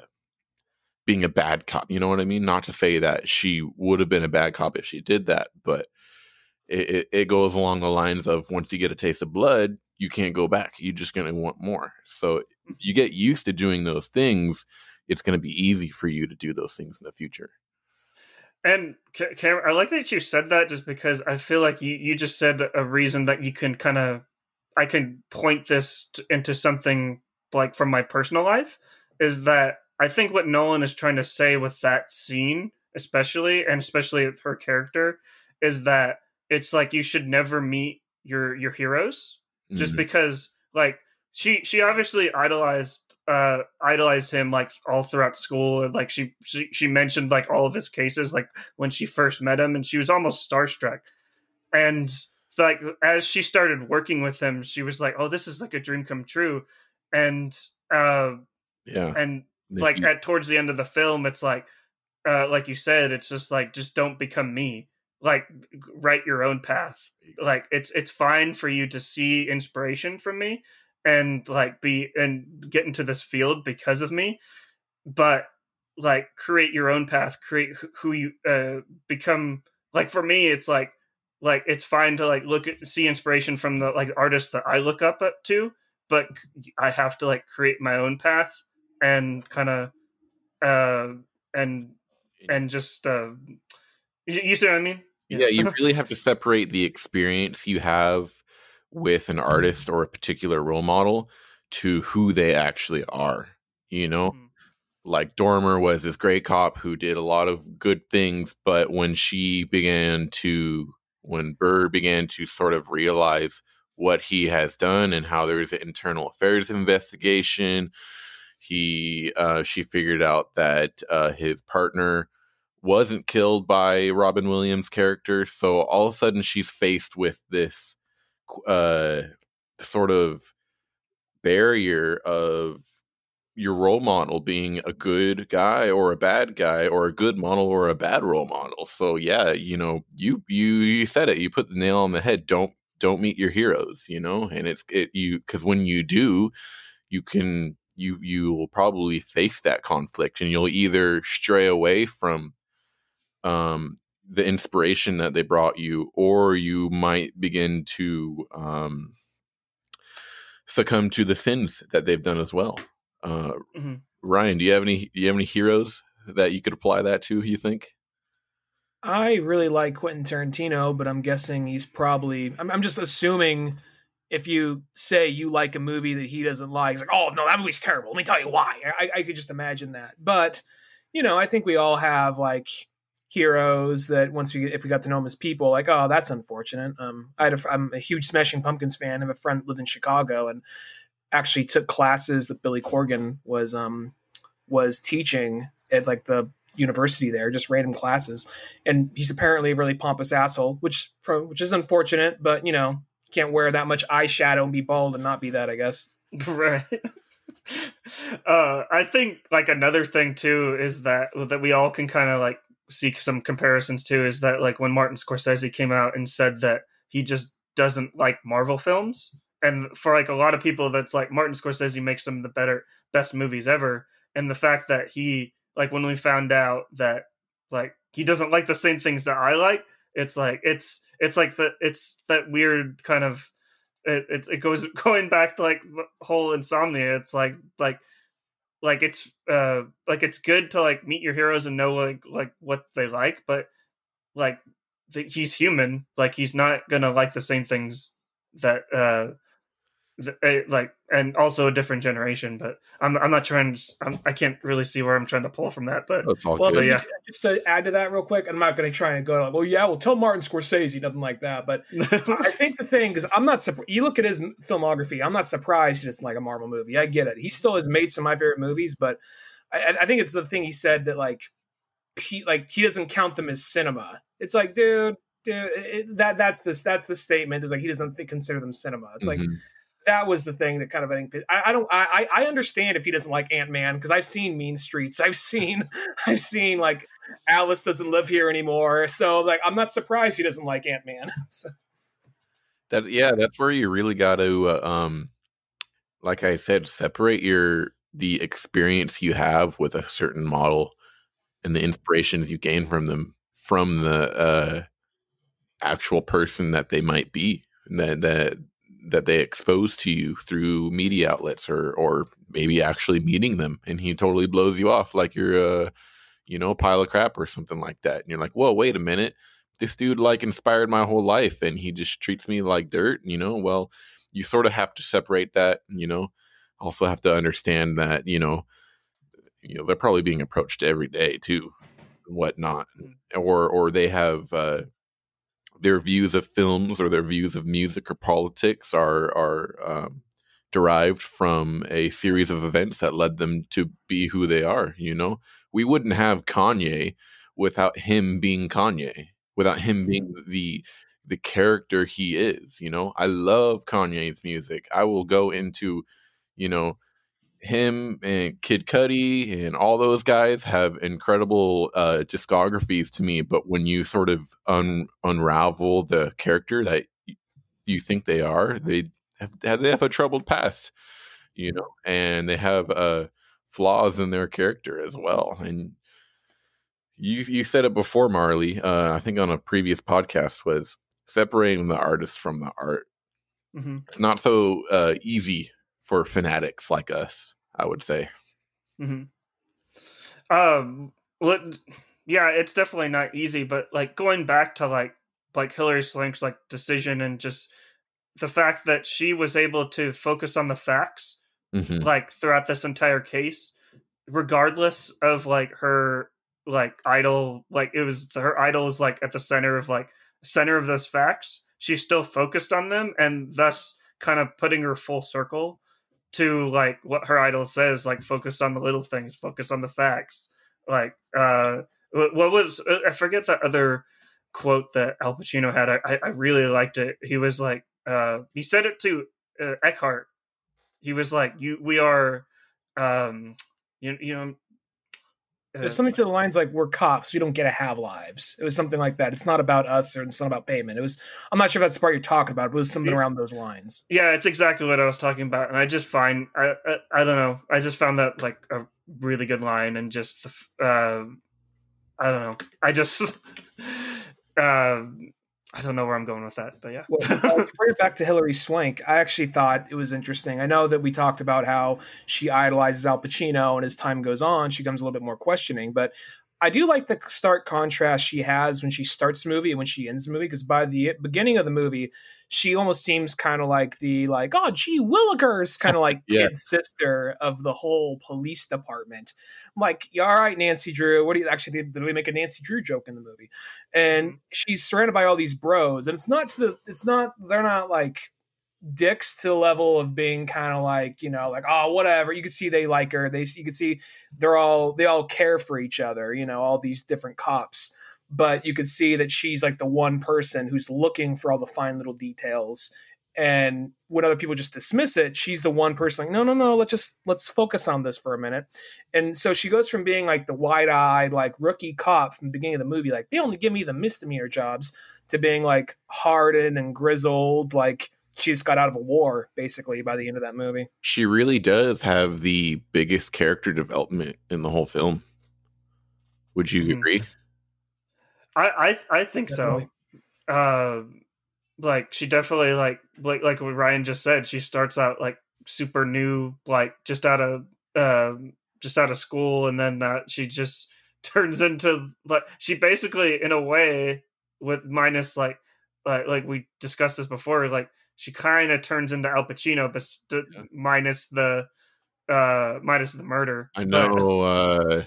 Speaker 2: being a bad cop you know what i mean? Not to say that she would have been a bad cop if she did that but it, it, it goes along the lines of once you get a taste of blood you can't go back you're just going to want more. So you get used to doing those things it's going to be easy for you to do those things in the future
Speaker 1: And Ca- Cameron, I like that you said that just because I feel like you, you just said a reason that you can kind of, I can point this t- into something like from my personal life is that I think what Nolan is trying to say with that scene, especially, and especially with her character, is that it's like you should never meet your your heroes just
Speaker 2: Mhm.
Speaker 1: because like she she obviously idolized uh idolized him like all throughout school. And like she she, she mentioned like all of his cases like when she first met him and she was almost starstruck. And like as she started working with him she was like oh this is like a dream come true. And uh
Speaker 2: yeah.
Speaker 1: and like at towards the end of the film it's like uh like you said it's just like just don't become me. Like write your own path. Like it's it's fine for you to see inspiration from me and like be and get into this field because of me but like create your own path create who- you uh become. Like for me it's like like it's fine to like look at see inspiration from the like artists that i look up to but i have to like create my own path and kind of uh and and just uh you, you see what i mean?
Speaker 2: Yeah you [laughs] really have to separate the experience you have with an artist or a particular role model to who they actually are you know
Speaker 1: Mhm.
Speaker 2: like dormer was this great cop who did a lot of good things but when she began to when burr began to sort of realize what he has done and how there's an internal affairs investigation he uh she figured out that uh his partner wasn't killed by Robin Williams' character. So all of a sudden she's faced with this uh sort of barrier of your role model being a good guy or a bad guy or a good model or a bad role model. So yeah, you know, you you you said it. You put the nail on the head. Don't don't meet your heroes, you know? And it's it you cuz when you do, you can you you will probably face that conflict and you'll either stray away from um the inspiration that they brought you or you might begin to um succumb to the sins that they've done as well. Uh, mm-hmm. Ryan, do you have any do you have any heroes that you could apply that to? You think?
Speaker 3: I really like Quentin Tarantino, but I'm guessing he's probably. I'm, I'm just assuming if you say you like a movie that he doesn't like, he's like, "Oh no, that movie's terrible." Let me tell you why. I, I could just imagine that. But you know, I think we all have like heroes that once we if we got to know them as people, like, oh, that's unfortunate. Um, I had a, I'm a huge Smashing Pumpkins fan. I have a friend lived in Chicago and actually took classes that Billy Corgan was um was teaching at like the university there, just random classes. And he's apparently a really pompous asshole, which which is unfortunate, but you know, can't wear that much eyeshadow and be bald and not be that, I guess. [laughs]
Speaker 1: Right. [laughs] uh, I think like another thing too is that that we all can kind of like see some comparisons to is that like when Martin Scorsese came out and said that he just doesn't like Marvel films, and for like a lot of people, that's like Martin Scorsese makes some of the better best movies ever, and the fact that he like when we found out that like he doesn't like the same things that I like, it's like it's it's like the it's that weird kind of it it, it goes [laughs] going back to like the whole insomnia. It's like like like it's uh like it's good to like meet your heroes and know like like what they like but like th- he's human like he's not gonna like the same things that uh like and also a different generation but i'm i'm not trying to I'm, i can not really see where i'm trying to pull from that but
Speaker 3: well but yeah. Just to add to that real quick i'm not going to try and go like well yeah well tell martin scorsese nothing like that but [laughs] i think the thing is i'm not surprised you look at his filmography i'm not surprised he doesn't like a marvel movie i get it. He still has made some of my favorite movies but i, I think it's the thing he said that like he like he doesn't count them as cinema. It's like dude dude it, that that's this that's the statement is like he doesn't consider them cinema. It's mm-hmm. like that was the thing that kind of I think I, I don't I I understand if he doesn't like Ant Man because I've seen Mean Streets I've seen [laughs] I've seen like Alice doesn't live here anymore so like I'm not surprised he doesn't like Ant Man. [laughs] so.
Speaker 2: That yeah, that's where you really got to uh, um, like I said, separate your the experience you have with a certain model and the inspirations you gain from them from the uh, actual person that they might be that that that they expose to you through media outlets or or maybe actually meeting them and he totally blows you off like you're a you know a pile of crap or something like that. And you're like whoa wait a minute. This dude like inspired my whole life and he just treats me like dirt you know? Well you sort of have to separate that you know? Also have to understand that you know you know they're probably being approached every day too whatnot mm. or or they have uh their views of films or their views of music or politics are are um, derived from a series of events that led them to be who they are. You know, we wouldn't have Kanye without him being Kanye, without him being mm. the the character he is. You know, I love Kanye's music. I will go into, you know, him and Kid Cudi and all those guys have incredible uh, discographies to me. But when you sort of un- unravel the character that you think they are, they have they have a troubled past, you know, and they have uh, flaws in their character as well. And you you said it before, Marley. Uh, I think on a previous podcast was separating the artist from the art. Mm-hmm. It's not so uh, easy for fanatics like us, I would say.
Speaker 1: Mm-hmm. Um, well, yeah, it's definitely not easy, but like going back to like like Hilary Swank's like decision and just the fact that she was able to focus on the facts mm-hmm. like throughout this entire case, regardless of like her like idol, like it was her idol is like at the center of like center of those facts. She still focused on them and thus kind of putting her full circle to like what her idol says, like focus on the little things, focus on the facts. Like, uh, what was I forget the other quote that Al Pacino had. I, I really liked it. He was like, uh, he said it to uh, Eckhart. He was like, "You, we are, um, you you know.
Speaker 3: It was something to the lines like "We're cops. We don't get to have lives." It was something like that. It's not about us, or it's not about payment. It was. I'm not sure if that's the part you're talking about. But it was something around those lines.
Speaker 1: Yeah, it's exactly what I was talking about, and I just find I I, I don't know. I just found that like a really good line, and just the uh, I don't know. I just [laughs] uh, I don't know where I'm going with that, but yeah.
Speaker 3: Well, [laughs] uh, to bring it back to Hilary Swank, I actually thought it was interesting. I know that we talked about how she idolizes Al Pacino, and as time goes on, she becomes a little bit more questioning. But I do like the stark contrast she has when she starts the movie and when she ends the movie, because by the beginning of the movie, she almost seems kind of like the like, oh, gee, Willikers, kind of [laughs] like
Speaker 2: Yeah.
Speaker 3: kid sister of the whole police department. I'm like, yeah, all right, Nancy Drew. What do you actually? They literally make a Nancy Drew joke in the movie, and mm-hmm. she's surrounded by all these bros, and it's not to the, it's not, they're not like dicks to the level of being kind of like you know like oh whatever. You can see they like her. They you can see they're all they all care for each other you know all these different cops. But you could see that she's like the one person who's looking for all the fine little details. And when other people just dismiss it she's the one person like no no no let's just let's focus on this for a minute. And so she goes from being like the wide-eyed like rookie cop from the beginning of the movie like they only give me the misdemeanor jobs to being like hardened and grizzled like she just got out of a war basically by the end of that movie
Speaker 2: She really does have the biggest character development in the whole film. Would you
Speaker 1: Mhm.
Speaker 2: agree?
Speaker 1: I I I think so. Uh, like she definitely like like like what Ryan just said. She starts out like super new, like just out of um just out of school, and then uh, she just [laughs] turns into like she basically in a way with minus like like like we discussed this before. Like she kind of turns into Al Pacino, but st-
Speaker 2: Yeah.
Speaker 1: minus the uh minus the murder.
Speaker 2: I
Speaker 1: But-
Speaker 2: know uh,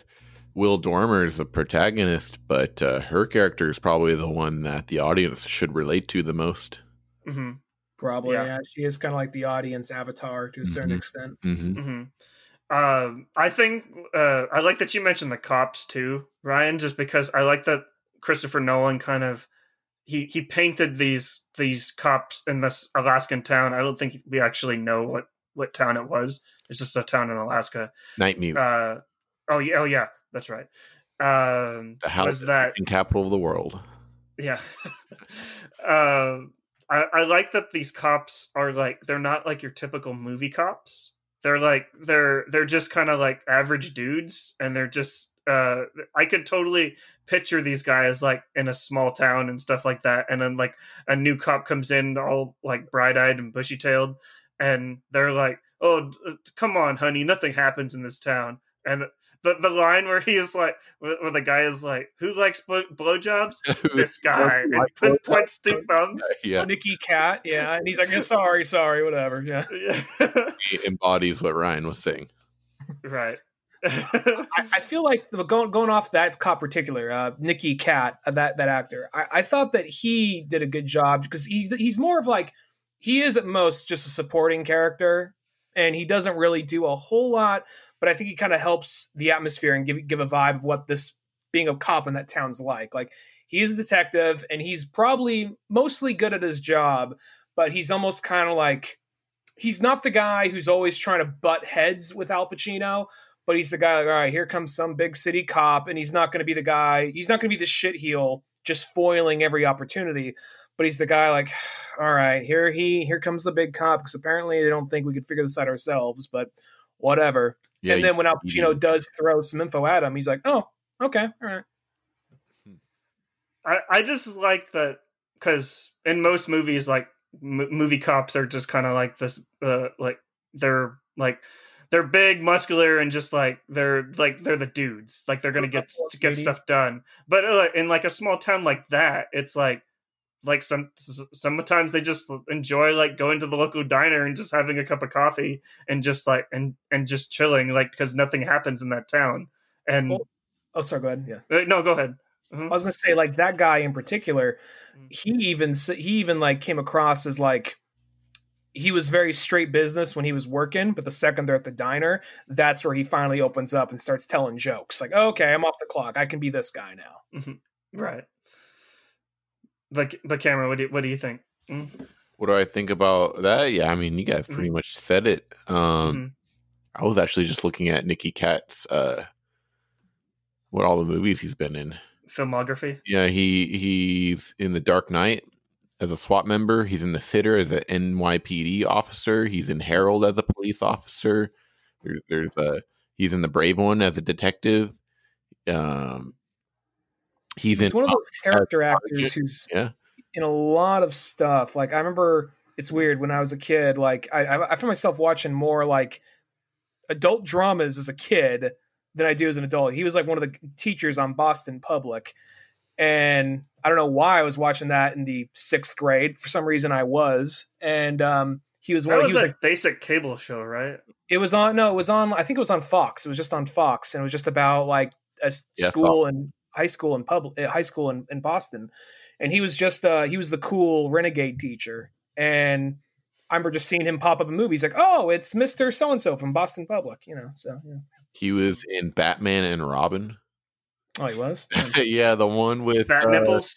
Speaker 2: Will Dormer is the protagonist, but uh, her character is probably the one that the audience should relate to the most.
Speaker 1: Mhm.
Speaker 3: probably
Speaker 1: Yeah.
Speaker 3: yeah, she is kind of like the audience avatar to a certain
Speaker 2: Mhm.
Speaker 3: extent
Speaker 2: hmm
Speaker 1: hmm Um, I think uh, I like that you mentioned the cops too, Ryan. Just because I like that Christopher Nolan kind of he he painted these these cops in this Alaskan town. I don't think we actually know what what town it was. It's just a town in Alaska.
Speaker 2: Nightmute,
Speaker 1: Uh, oh yeah, oh yeah, that's right. Um,
Speaker 2: the house
Speaker 1: was that
Speaker 2: capital of the world.
Speaker 1: yeah. [laughs] um, I, I like that these cops are like they're not like your typical movie cops. They're like they're they're just kind of like average dudes, and they're just uh I could totally picture these guys like in a small town and stuff like that, and then like a new cop comes in all like bright eyed and bushy tailed, and they're like, "Oh, d- come on, honey, nothing happens in this town," and the the line where he is like, where where the guy is like, "Who likes blow, blowjobs?" [laughs] This guy and
Speaker 2: like
Speaker 1: put,
Speaker 2: blowjobs?
Speaker 1: points two [laughs] thumbs.
Speaker 2: yeah,
Speaker 3: Nicky Katt, yeah, and he's like, yeah, sorry, sorry, whatever, yeah. [laughs]
Speaker 1: Yeah.
Speaker 2: he embodies what Ryan was saying.
Speaker 1: right. [laughs]
Speaker 3: I, I feel like going going off that cop particular, uh, Nicky Katt, uh, that that actor, I, I thought that he did a good job because he's he's more of like he is at most just a supporting character, and he doesn't really do a whole lot. But I think he kind of helps the atmosphere and give give a vibe of what this being a cop in that town's like. Like he's a detective, and he's probably mostly good at his job, but he's almost kind of like he's not the guy who's always trying to butt heads with Al Pacino but he's the guy like, all right, here comes some big city cop, and he's not going to be the guy. He's not going to be the shit heel, just foiling every opportunity. But he's the guy like, all right, here he here comes the big cop because apparently they don't think we could figure this out ourselves, but whatever.
Speaker 2: Yeah,
Speaker 3: and then when Al
Speaker 2: you-
Speaker 3: Pacino does throw some info at him, he's like, oh, okay, all right.
Speaker 1: I, I just like that because in most movies, like m- movie cops are just kind of like this, uh, like they're like they're big, muscular, and just like they're like they're the dudes. Like they're gonna get to get stuff done. But uh, in like a small town like that, it's like like some sometimes they just enjoy like going to the local diner and just having a cup of coffee and just like and and just chilling like because nothing happens in that town. And
Speaker 3: Well- Oh, sorry, go ahead. Yeah.
Speaker 1: uh, no, go ahead. Mhm.
Speaker 3: I was gonna say like that guy in particular,
Speaker 1: Mm.
Speaker 3: he even he even like came across as like he was very straight business when he was working, but the second they're at the diner, that's where he finally opens up and starts telling jokes. Like, okay, I'm off the clock. I can be this guy now.
Speaker 1: Right. But but Cameron, what do you, what do you think? Mm?
Speaker 2: What do I think about that? Yeah, I mean, you guys
Speaker 1: Mm-hmm.
Speaker 2: pretty much said it. Um,
Speaker 1: Mhm.
Speaker 2: I was actually just looking at Nicky Katt's uh, what all the movies he's been in.
Speaker 1: Filmography.
Speaker 2: Yeah, he he's in The Dark Knight as a SWAT member. He's in The Sitter as an NYPD officer. He's in Harold as a police officer. There, there's a he's in The Brave One as a detective. Um, he's,
Speaker 3: He's
Speaker 2: in
Speaker 3: one of those character actors who's
Speaker 2: yeah.
Speaker 3: in a lot of stuff. Like I remember, it's weird when I was a kid. Like I, I I found myself watching more like adult dramas as a kid than I do as an adult. He was like one of the teachers on Boston Public, and I don't know why I was watching that in the sixth grade. For some reason, I was, and um, he was
Speaker 1: That
Speaker 3: one.
Speaker 1: was,
Speaker 3: He was
Speaker 1: a
Speaker 3: like
Speaker 1: basic cable show, right?
Speaker 3: it was on. No, it was on. I think it was on Fox. It was just on Fox, and it was just about like a
Speaker 2: Yeah,
Speaker 3: school and high school and public high school in, in Boston. And he was just uh he was the cool renegade teacher. And I remember just seeing him pop up in movies like, oh, it's Mister So and So from Boston Public, you know. So yeah.
Speaker 2: He was in Batman and Robin.
Speaker 3: Oh, he was. [laughs]
Speaker 2: yeah, the one with
Speaker 1: Fat
Speaker 2: uh,
Speaker 1: nipples.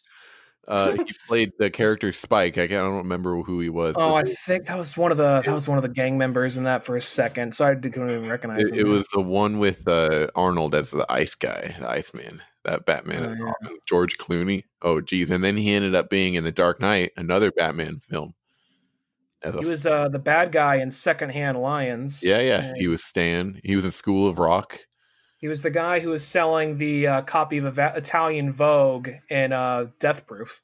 Speaker 2: Uh, he [laughs] played the character Spike. I, can't, I don't remember who he was.
Speaker 3: Oh, I think that was one of the that was one of the gang members in that for a second. So I couldn't even recognize
Speaker 2: it,
Speaker 3: him.
Speaker 2: it was the one with uh, Arnold as the ice guy, the Iceman. That Batman,
Speaker 3: Oh, yeah.
Speaker 2: George Clooney. Oh, geez, and then he ended up being in the Dark Knight, another Batman film. As
Speaker 3: he was uh, the bad guy in Secondhand Lions.
Speaker 2: yeah, yeah.
Speaker 3: and
Speaker 2: He was Stan. He was in School of Rock.
Speaker 3: He was the guy who was selling the uh, copy of Eva- Italian Vogue in uh, Death Proof.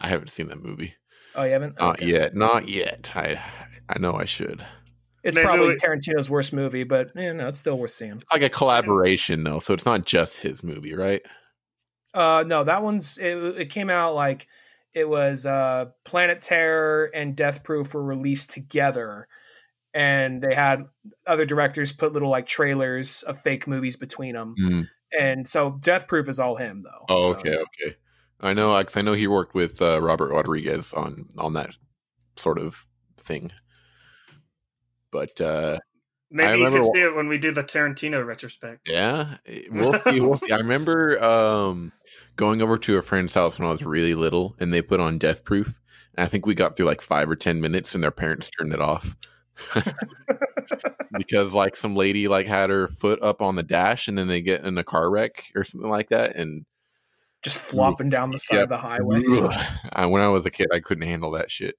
Speaker 2: I haven't seen that movie.
Speaker 3: Oh, you haven't?
Speaker 2: Not
Speaker 3: Okay.
Speaker 2: yet. Not yet. I I know I should.
Speaker 3: It's
Speaker 1: Maybe
Speaker 3: probably
Speaker 1: we-
Speaker 3: Tarantino's worst movie, but yeah, no, it's still worth seeing.
Speaker 2: It's like a collaboration though, so it's not just his movie, right?
Speaker 3: Uh, no, that one's it, it came out like it was uh, Planet Terror and Death Proof were released together, and they had other directors put little like trailers of fake movies between them,
Speaker 2: Mm.
Speaker 3: and so Death Proof is all him though.
Speaker 2: Oh,
Speaker 3: So-
Speaker 2: okay, okay. I know, because I know he worked with uh, Robert Rodriguez on on that sort of thing. But uh,
Speaker 1: Maybe you
Speaker 2: remember
Speaker 1: can see it when we do the Tarantino retrospect.
Speaker 2: yeah, eh, we'll see. We'll [laughs] see. I remember um, going over to a friend's house when I was really little, and they put on Death Proof. And I think we got through like five or ten minutes, and their parents turned it off [laughs] because like some lady like had her foot up on the dash, and then they get in a car wreck or something like that, and
Speaker 3: just flopping down the side
Speaker 2: Yeah.
Speaker 3: of the highway.
Speaker 2: I, when I was a kid, I couldn't handle that shit.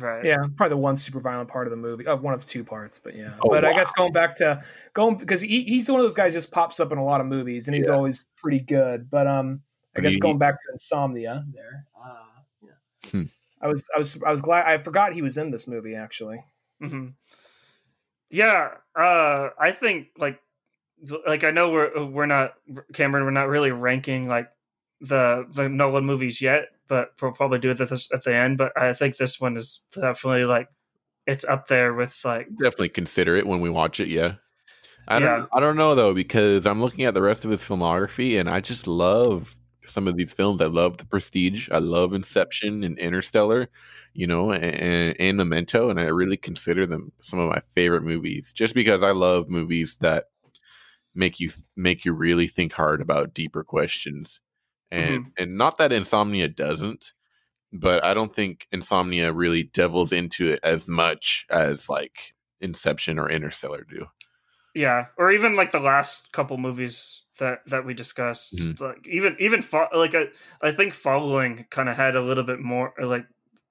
Speaker 1: Right.
Speaker 3: Yeah, probably the one super violent part of the movie. Of one of two parts, but yeah.
Speaker 2: Oh,
Speaker 3: but I guess going back to going because he, he's one of those guys just pops up in a lot of movies and he's
Speaker 2: Yeah.
Speaker 3: always pretty good. But um, I
Speaker 2: But
Speaker 3: guess
Speaker 2: he-
Speaker 3: going back to Insomnia there. Uh, yeah.
Speaker 2: Hmm.
Speaker 3: I was I was I was glad I forgot he was in this movie actually.
Speaker 1: hmm Yeah, uh, I think like like I know we're we're not Cameron. We're not really ranking like the the Nolan movies yet, but we'll probably do this at the end. But I think this one is definitely like it's up there with like
Speaker 2: Definitely consider it when we watch it. Yeah. I don't.
Speaker 1: Yeah.
Speaker 2: I don't know though because I'm looking at the rest of his filmography and I just love some of these films. I love The Prestige. I love Inception and Interstellar. You know, and, and Memento, and I really consider them some of my favorite movies. Just because I love movies that make you make you really think hard about deeper questions, and mm-hmm. and not that Insomnia doesn't, but I don't think Insomnia really devils into it as much as like Inception or Interstellar do.
Speaker 1: yeah, or even like the last couple movies that that we discussed.
Speaker 2: Mhm.
Speaker 1: Like even even fo- like I I think following kind of had a little bit more like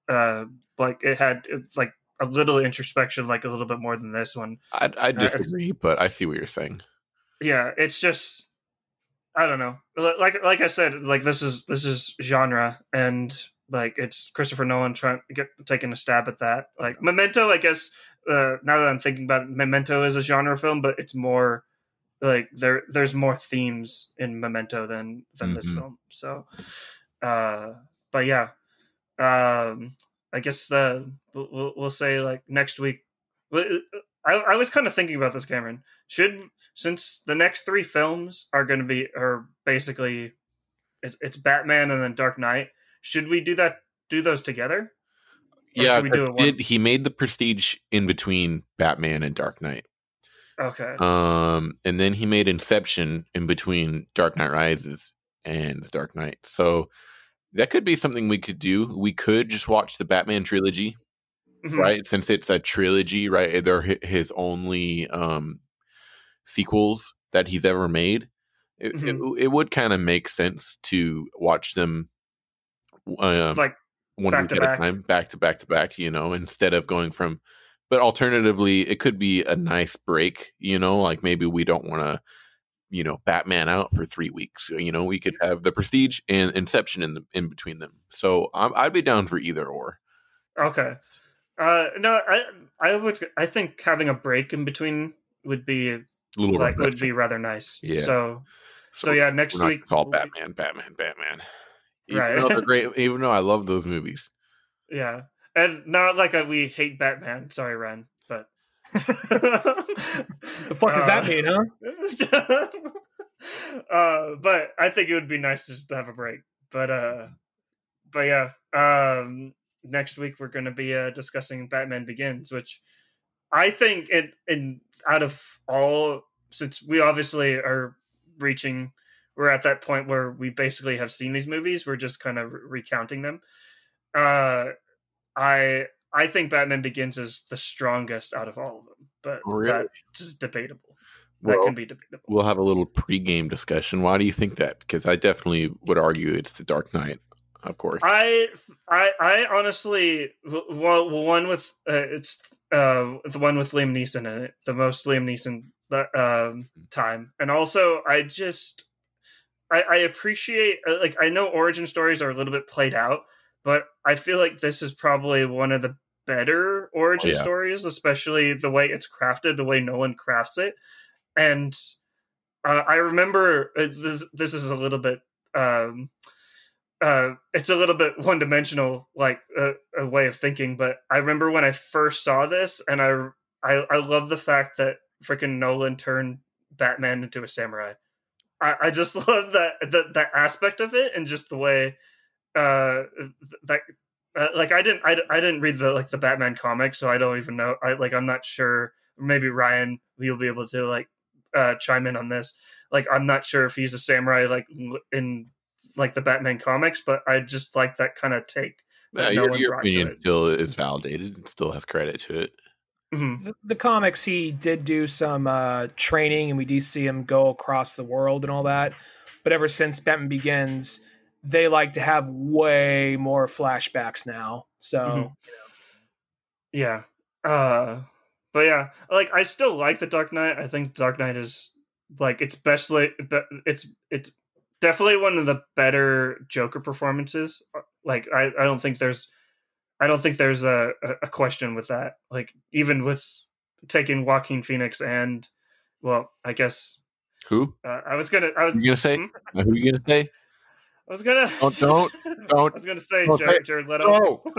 Speaker 1: uh like it had like a little introspection, like a little bit more than this one.
Speaker 2: I, I disagree, but I see what you're saying.
Speaker 1: yeah it's just i don't know like like i said like this is this is genre and like it's christopher nolan trying to get taking a stab at that like memento i guess uh now that i'm thinking about it memento is a genre film but it's more like there there's more themes in memento than than this
Speaker 2: Mhm.
Speaker 1: film so uh but yeah um i guess uh we'll, we'll- say like next week I, I was kind of thinking about this cameron should since the next three films are going to be are basically it's, it's batman and then dark knight should we do that do those together Or
Speaker 2: Yeah,
Speaker 1: should we do it
Speaker 2: but
Speaker 1: one-
Speaker 2: did he made the Prestige in between Batman and Dark Knight?
Speaker 1: Okay
Speaker 2: Um, and then he made Inception in between Dark Knight Rises and The Dark Knight. So that could be something we could do. We could just watch the Batman trilogy
Speaker 1: Mhm.
Speaker 2: right? Since it's a trilogy, right? They're his only um sequels that he's ever made. It, it, it would kind of make sense to watch them um,
Speaker 1: Like
Speaker 2: one
Speaker 1: back
Speaker 2: week at
Speaker 1: back.
Speaker 2: a time, back to back to back, you know, instead of going from. But alternatively, it could be a nice break, you know, like maybe we don't want to, you know, Batman out for three weeks. You know, we could have the Prestige and Inception in the in between them. So I'm, I'd be down for either or.
Speaker 1: okay. Uh, no, I I would I think having a break in between would be
Speaker 2: little
Speaker 1: like would be rather nice.
Speaker 2: Yeah.
Speaker 1: So so yeah, next week
Speaker 2: called Batman, Batman, Batman. Even
Speaker 1: Right.
Speaker 2: though they're [laughs] great, even though I love those movies.
Speaker 1: Yeah, and not like a, we hate Batman. Sorry, Ren, but [laughs]
Speaker 3: The fuck does that mean, huh? [laughs]
Speaker 1: uh, but I think it would be nice just to have a break. But uh, but yeah, um, next week we're going to be uh, discussing Batman Begins, which I think it in out of all since we obviously are reaching, we're at that point where we basically have seen these movies. We're just kind of re- recounting them. Uh, I I think Batman Begins is the strongest out of all of them, but
Speaker 2: really?
Speaker 1: that's just debatable. that can be debatable.
Speaker 2: we'll have a little pregame discussion. Why do you think that? Because I definitely would argue it's the Dark Knight, of course.
Speaker 1: I I I honestly well one with uh, it's uh the one with Liam Neeson in it, the most Liam Neeson um time, and also I just I, I appreciate uh, like I know origin stories are a little bit played out, but I feel like this is probably one of the better origin
Speaker 2: Oh, yeah.
Speaker 1: stories, especially the way it's crafted, the way Nolan crafts it, and uh, I remember uh, this. This is a little bit. Um, uh, it's a little bit one dimensional, like uh, a way of thinking. But I remember when I first saw this, and I I, I love the fact that freaking Nolan turned Batman into a samurai. I, I just [laughs] love that that that aspect of it, and just the way uh that uh, like I didn't I, I didn't read the like the Batman comic, so I don't even know. I like I'm not sure. Maybe Ryan, you'll be able to like uh chime in on this. Like I'm not sure if he's a samurai like in like the Batman comics, but I just like that kind of take.
Speaker 2: Yeah,
Speaker 1: that
Speaker 2: your your opinion still is validated and still has credit to it.
Speaker 1: Mhm.
Speaker 3: the, the comics he did do some uh training and we do see him go across the world and all that but ever since batman begins they like to have way more flashbacks now so
Speaker 1: Mhm. Yeah. Uh but yeah, like I still like the Dark Knight. I think Dark Knight is like it's best like it's it's definitely one of the better Joker performances. Like I I don't think there's I don't think there's a a- a question with that. Like even with taking Joaquin Phoenix and well, I guess
Speaker 2: Who?
Speaker 1: uh, I was gonna I was
Speaker 2: You gonna say?
Speaker 1: Hmm?
Speaker 2: Who you gonna say?
Speaker 1: I was gonna
Speaker 2: Don't- don't- [laughs] don't-
Speaker 1: I was gonna say Jared, Jared Leto. [laughs]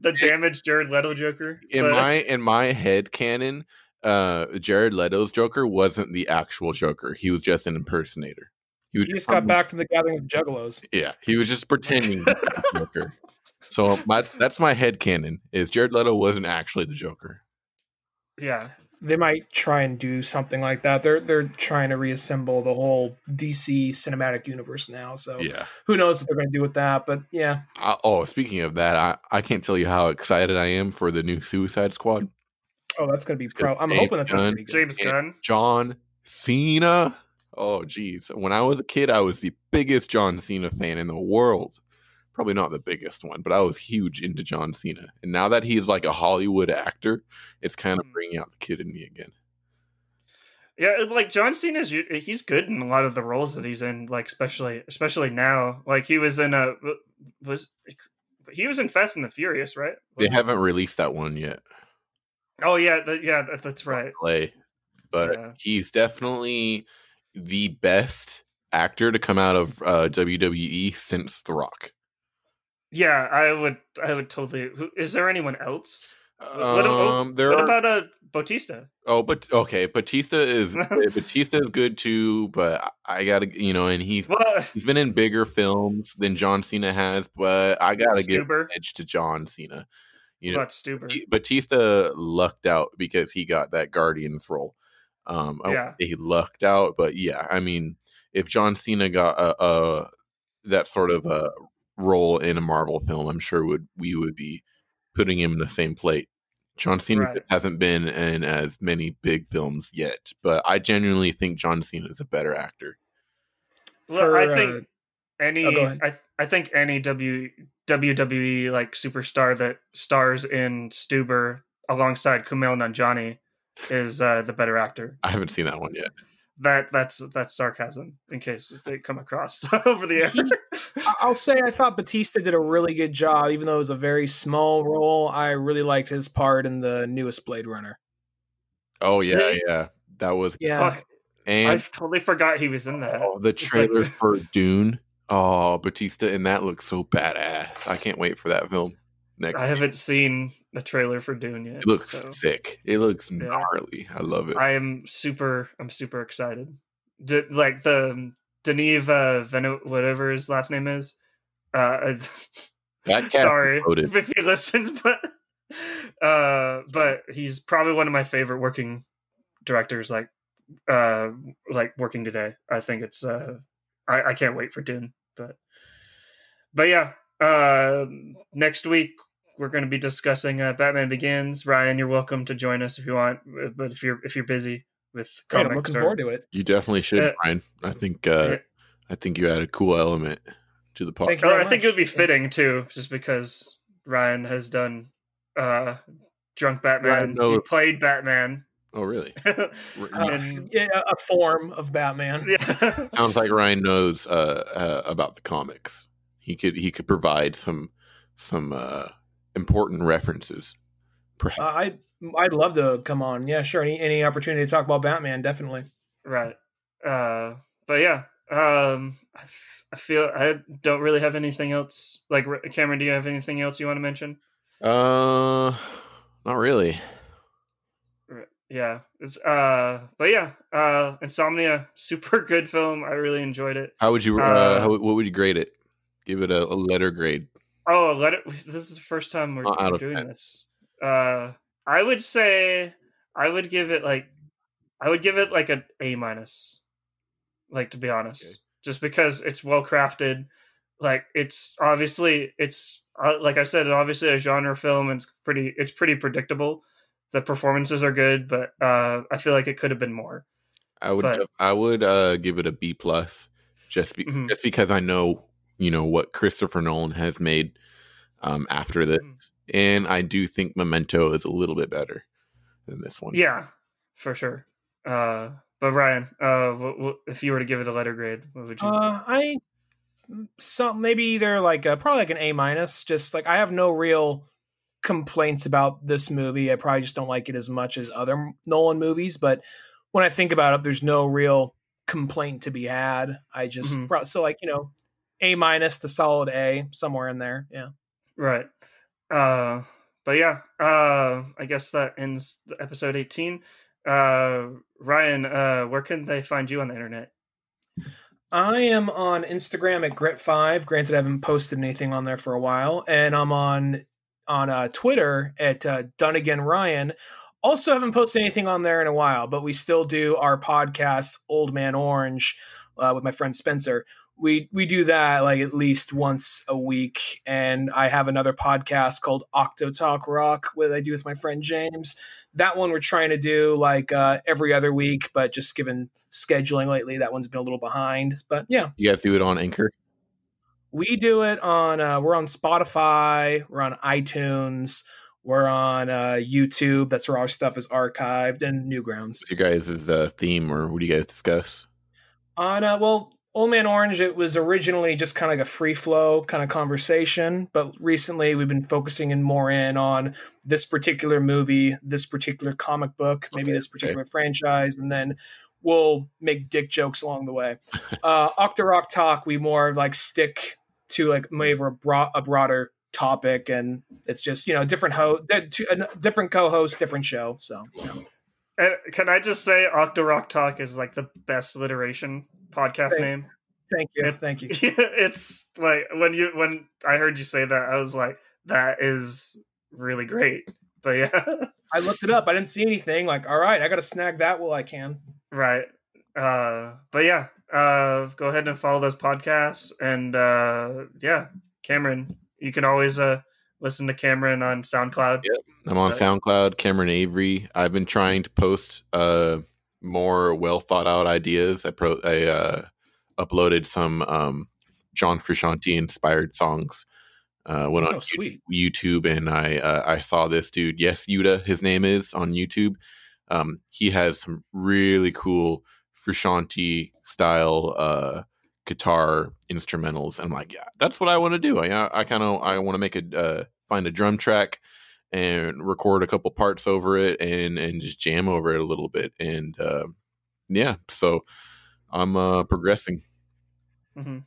Speaker 1: The damaged Jared Leto Joker.
Speaker 2: In
Speaker 1: but-
Speaker 2: my in my head canon, uh, Jared Leto's Joker wasn't the actual Joker. He was just an impersonator. He was
Speaker 3: he just got back from the gathering of juggalos
Speaker 2: Yeah, he was just pretending to be the [laughs] Joker. So my that's my head canon is Jared Leto wasn't actually the Joker.
Speaker 1: yeah,
Speaker 3: they might try and do something like that they're they're trying to reassemble the whole dc cinematic universe now so
Speaker 2: Yeah.
Speaker 3: who knows what they're going to do with that but yeah
Speaker 2: I, oh, speaking of that, I, I can't tell you how excited I am for the new Suicide Squad.
Speaker 3: oh that's going to be pro i'm
Speaker 2: James
Speaker 3: hoping that's going to be good
Speaker 1: James Gunn.
Speaker 2: John Cena. Oh, geez. When I was a kid, I was the biggest John Cena fan in the world. Probably not the biggest one, but I was huge into John Cena. And now that he's like a Hollywood actor, it's kind of
Speaker 1: Mhm.
Speaker 2: bringing out the kid in me again.
Speaker 1: Yeah, like John Cena's u- he's good in a lot of the roles that he's in. Like especially especially now. Like he was in a was he was in Fast and the Furious, right?
Speaker 2: They
Speaker 1: Wasn't-
Speaker 2: haven't released that one yet.
Speaker 1: Oh yeah, that, yeah, that, that's right.
Speaker 2: play, but
Speaker 1: Yeah.
Speaker 2: he's definitely the best actor to come out of uh, WWE since The Rock.
Speaker 1: Yeah, I would I would totally. who- Is there anyone else? What, oh,
Speaker 2: Um, there
Speaker 1: what
Speaker 2: are
Speaker 1: about uh Bautista?
Speaker 2: oh, but okay, Batista is [laughs] Batista is good too, but I gotta you know, and he's
Speaker 1: Well,
Speaker 2: he's been in bigger films than John Cena has, but I gotta give
Speaker 1: Stuber.
Speaker 2: an edge to John Cena. You know. He- Batista lucked out because he got that Guardians role. Um,
Speaker 1: Yeah.
Speaker 2: say he lucked out, but yeah, I mean, if John Cena got a, a that sort of a role in a Marvel film, I'm sure would we would be putting him in the same plate. John Cena
Speaker 1: Right.
Speaker 2: hasn't been in as many big films yet, but I genuinely think John Cena is a better actor.
Speaker 1: Well,
Speaker 3: For,
Speaker 1: I
Speaker 3: uh,
Speaker 1: think any
Speaker 3: oh.
Speaker 1: I I think any W WWE like superstar that stars in Stuber alongside Kumail Nanjiani is uh, the better actor.
Speaker 2: I haven't seen that one yet.
Speaker 1: That that's that's sarcasm in case they come across [laughs] over the air.
Speaker 3: He- I- I'll say I thought Batista did a really good job, even though it was a very small role. I really liked his part in the newest Blade Runner.
Speaker 2: Oh yeah,
Speaker 1: Really?
Speaker 2: yeah, that was
Speaker 3: Yeah,
Speaker 1: Oh,
Speaker 2: and
Speaker 1: I totally forgot he was in that.
Speaker 2: oh, the
Speaker 1: It's like-
Speaker 2: trailer [laughs] for Dune. Oh, Batista in that looks so badass. I can't wait for that film. Next,
Speaker 1: I haven't seen the trailer for Dune yet.
Speaker 2: it looks
Speaker 1: so
Speaker 2: sick. It looks
Speaker 1: Yeah.
Speaker 2: gnarly. I love it.
Speaker 1: I am super. I'm super excited. D- like the Denis uh, Veno, whatever his last name is. Uh, [laughs] sorry if he listens, [laughs] but uh, but he's probably one of my favorite working directors. Like uh, like working today. I think it's. Uh, I, I can't wait for Dune, but but yeah. Uh, next week we're going to be discussing uh, Batman Begins. Ryan, you're welcome to join us if you want, but if you're if you're busy with
Speaker 3: great. I'm looking
Speaker 1: or-
Speaker 3: forward to it.
Speaker 2: You definitely should,
Speaker 1: Uh,
Speaker 2: Brian. I think uh,
Speaker 1: Yeah.
Speaker 2: I think you add a cool element to the podcast.
Speaker 3: you
Speaker 1: Oh, I think it would be fitting too, just because Ryan has done uh drunk Batman. He played Batman.
Speaker 2: Oh, really? [laughs]
Speaker 3: Uh,
Speaker 1: and
Speaker 3: yeah, a form of Batman. [laughs]
Speaker 1: yeah. [laughs]
Speaker 2: Sounds like Ryan knows uh, uh, about the comics. He could he could provide some some uh, important references. Perhaps.
Speaker 3: Uh, I I'd love to come on. Yeah, sure. Any any opportunity to talk about Batman, definitely.
Speaker 1: right. Uh but yeah. Um I, f- I feel I don't really have anything else. Like R- Cameron, do you have anything else you want to mention?
Speaker 2: Uh, not really.
Speaker 1: Yeah. It's uh but yeah, uh Insomnia, [laughs] super good film. I really enjoyed it.
Speaker 2: How would you? Uh,
Speaker 1: Uh,
Speaker 2: how, what would you grade it? Give it a, a letter grade.
Speaker 1: Oh, let it. [laughs] This is the first time we're, we're doing
Speaker 2: 10.
Speaker 1: this. Uh, I would say I would give it like I would give it like an A minus. Like to be honest,
Speaker 2: Okay.
Speaker 1: just because it's well crafted. Like it's obviously it's uh, like I said, obviously a genre film. And it's pretty. It's pretty predictable. The performances are good, but uh, I feel like it could have been more.
Speaker 2: I would
Speaker 1: But-
Speaker 2: I would uh, give it a B plus, just be,
Speaker 1: Mhm.
Speaker 2: just because I know you know what Christopher Nolan has made um, after this,
Speaker 1: Mhm.
Speaker 2: and I do think Memento is a little bit better than this one.
Speaker 1: Yeah, for sure. Uh, but Ryan, uh, wh- wh- if you were to give it a letter grade, what would you?
Speaker 3: Uh, I some maybe either like a, probably like an A minus. Just like I have no real complaints about this movie. I probably just don't like it as much as other Nolan movies. But when I think about it, there's no real complaint to be had. I just
Speaker 1: Mhm.
Speaker 3: pro- so like you know, A minus to solid A somewhere in there. Yeah.
Speaker 1: Right. Uh but yeah, uh I guess that ends episode 18. Uh Ryan, uh where can they find you on the internet?
Speaker 3: I am on Instagram at Grit5. Granted, I haven't posted anything on there for a while, and I'm on on uh, Twitter at uh, Dunnigan Ryan. Also, haven't posted anything on there in a while, but we still do our podcast, Old Man Orange, uh, with my friend Spencer. We we do that like at least once a week, and I have another podcast called Octo Talk Rock, where I do with my friend James. That one we're trying to do like uh, every other week, but just given scheduling lately, that one's been a little behind. But yeah,
Speaker 2: You guys do it on Anchor.
Speaker 3: we do it on. Uh, we're on Spotify. We're on iTunes. We're on uh, YouTube. That's where our stuff is archived and Newgrounds.
Speaker 2: What's your guys' is uh, theme, or what do you guys discuss?
Speaker 3: On uh, well, Old Man Orange. It was originally just kind of like a free flow kind of conversation, but recently we've been focusing in more in on this particular movie, this particular comic book, maybe
Speaker 2: Okay,
Speaker 3: this particular franchise, and then we'll make dick jokes along the way. [laughs] uh, Octorock Talk, we more like stick to like maybe a, a broader topic, and it's just you know different ho different co-host, different show. So you know.
Speaker 1: Can I just say Octorock Talk is like the best alliteration podcast
Speaker 3: Thank-
Speaker 1: name?
Speaker 3: thank you,
Speaker 1: It's-
Speaker 3: thank you. [laughs]
Speaker 1: it's like when you when I heard you say that, I was like, that is really great. But yeah. [laughs]
Speaker 3: I looked it up. I didn't see anything. Like, all right, I got to snag that while I can.
Speaker 1: Right. Uh but yeah, uh go ahead and follow those podcasts and uh yeah, Cameron, you can always uh listen to Cameron on SoundCloud.
Speaker 2: Yep. I'm on
Speaker 1: Right.
Speaker 2: SoundCloud, Cameron Avery. I've been trying to post uh more well thought out ideas. I pro I uh uploaded some um John Frusciante inspired songs. Uh went on
Speaker 3: Oh, sweet.
Speaker 2: YouTube and I uh, I saw this dude, yes, Yuda, his name is on YouTube. Um, he has some really cool Frusciante style uh, guitar instrumentals. And I'm like, yeah, that's what I want to do. I I kind of I want to make a uh, find a drum track and record a couple parts over it and and just jam over it a little bit. And uh, yeah, so I'm uh, progressing.
Speaker 1: hmm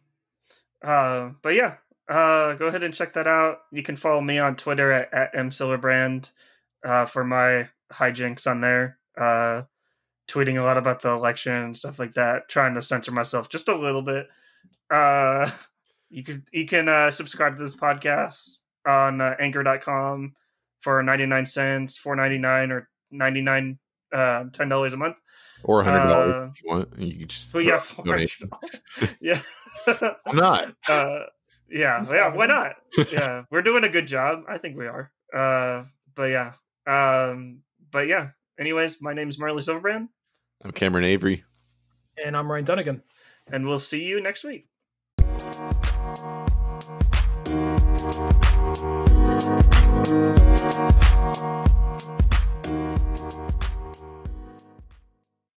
Speaker 1: Uh, but yeah, uh, go ahead and check that out. You can follow me on Twitter at, at uh, for my hijinks on there. Uh, tweeting a lot about the election and stuff like that. Trying to censor myself just a little bit. Uh, [laughs] you can you can uh, subscribe to this podcast on uh, Anchor.com for ninety nine cents, four ninety nine, or ninety nine uh, ten dollars a month.
Speaker 2: Or hundred dollars
Speaker 1: Uh,
Speaker 2: if you want. You can just
Speaker 1: But
Speaker 2: throw
Speaker 1: yeah, yeah.
Speaker 2: I'm not.
Speaker 1: uh yeah
Speaker 3: It's
Speaker 1: yeah why not [laughs] [laughs] yeah we're doing a good job i think we are uh but yeah um but yeah anyways my name is marley silverbrand
Speaker 2: I'm Cameron Avery.
Speaker 3: And I'm Ryan Dunnigan.
Speaker 1: and we'll see you next week
Speaker 4: Thank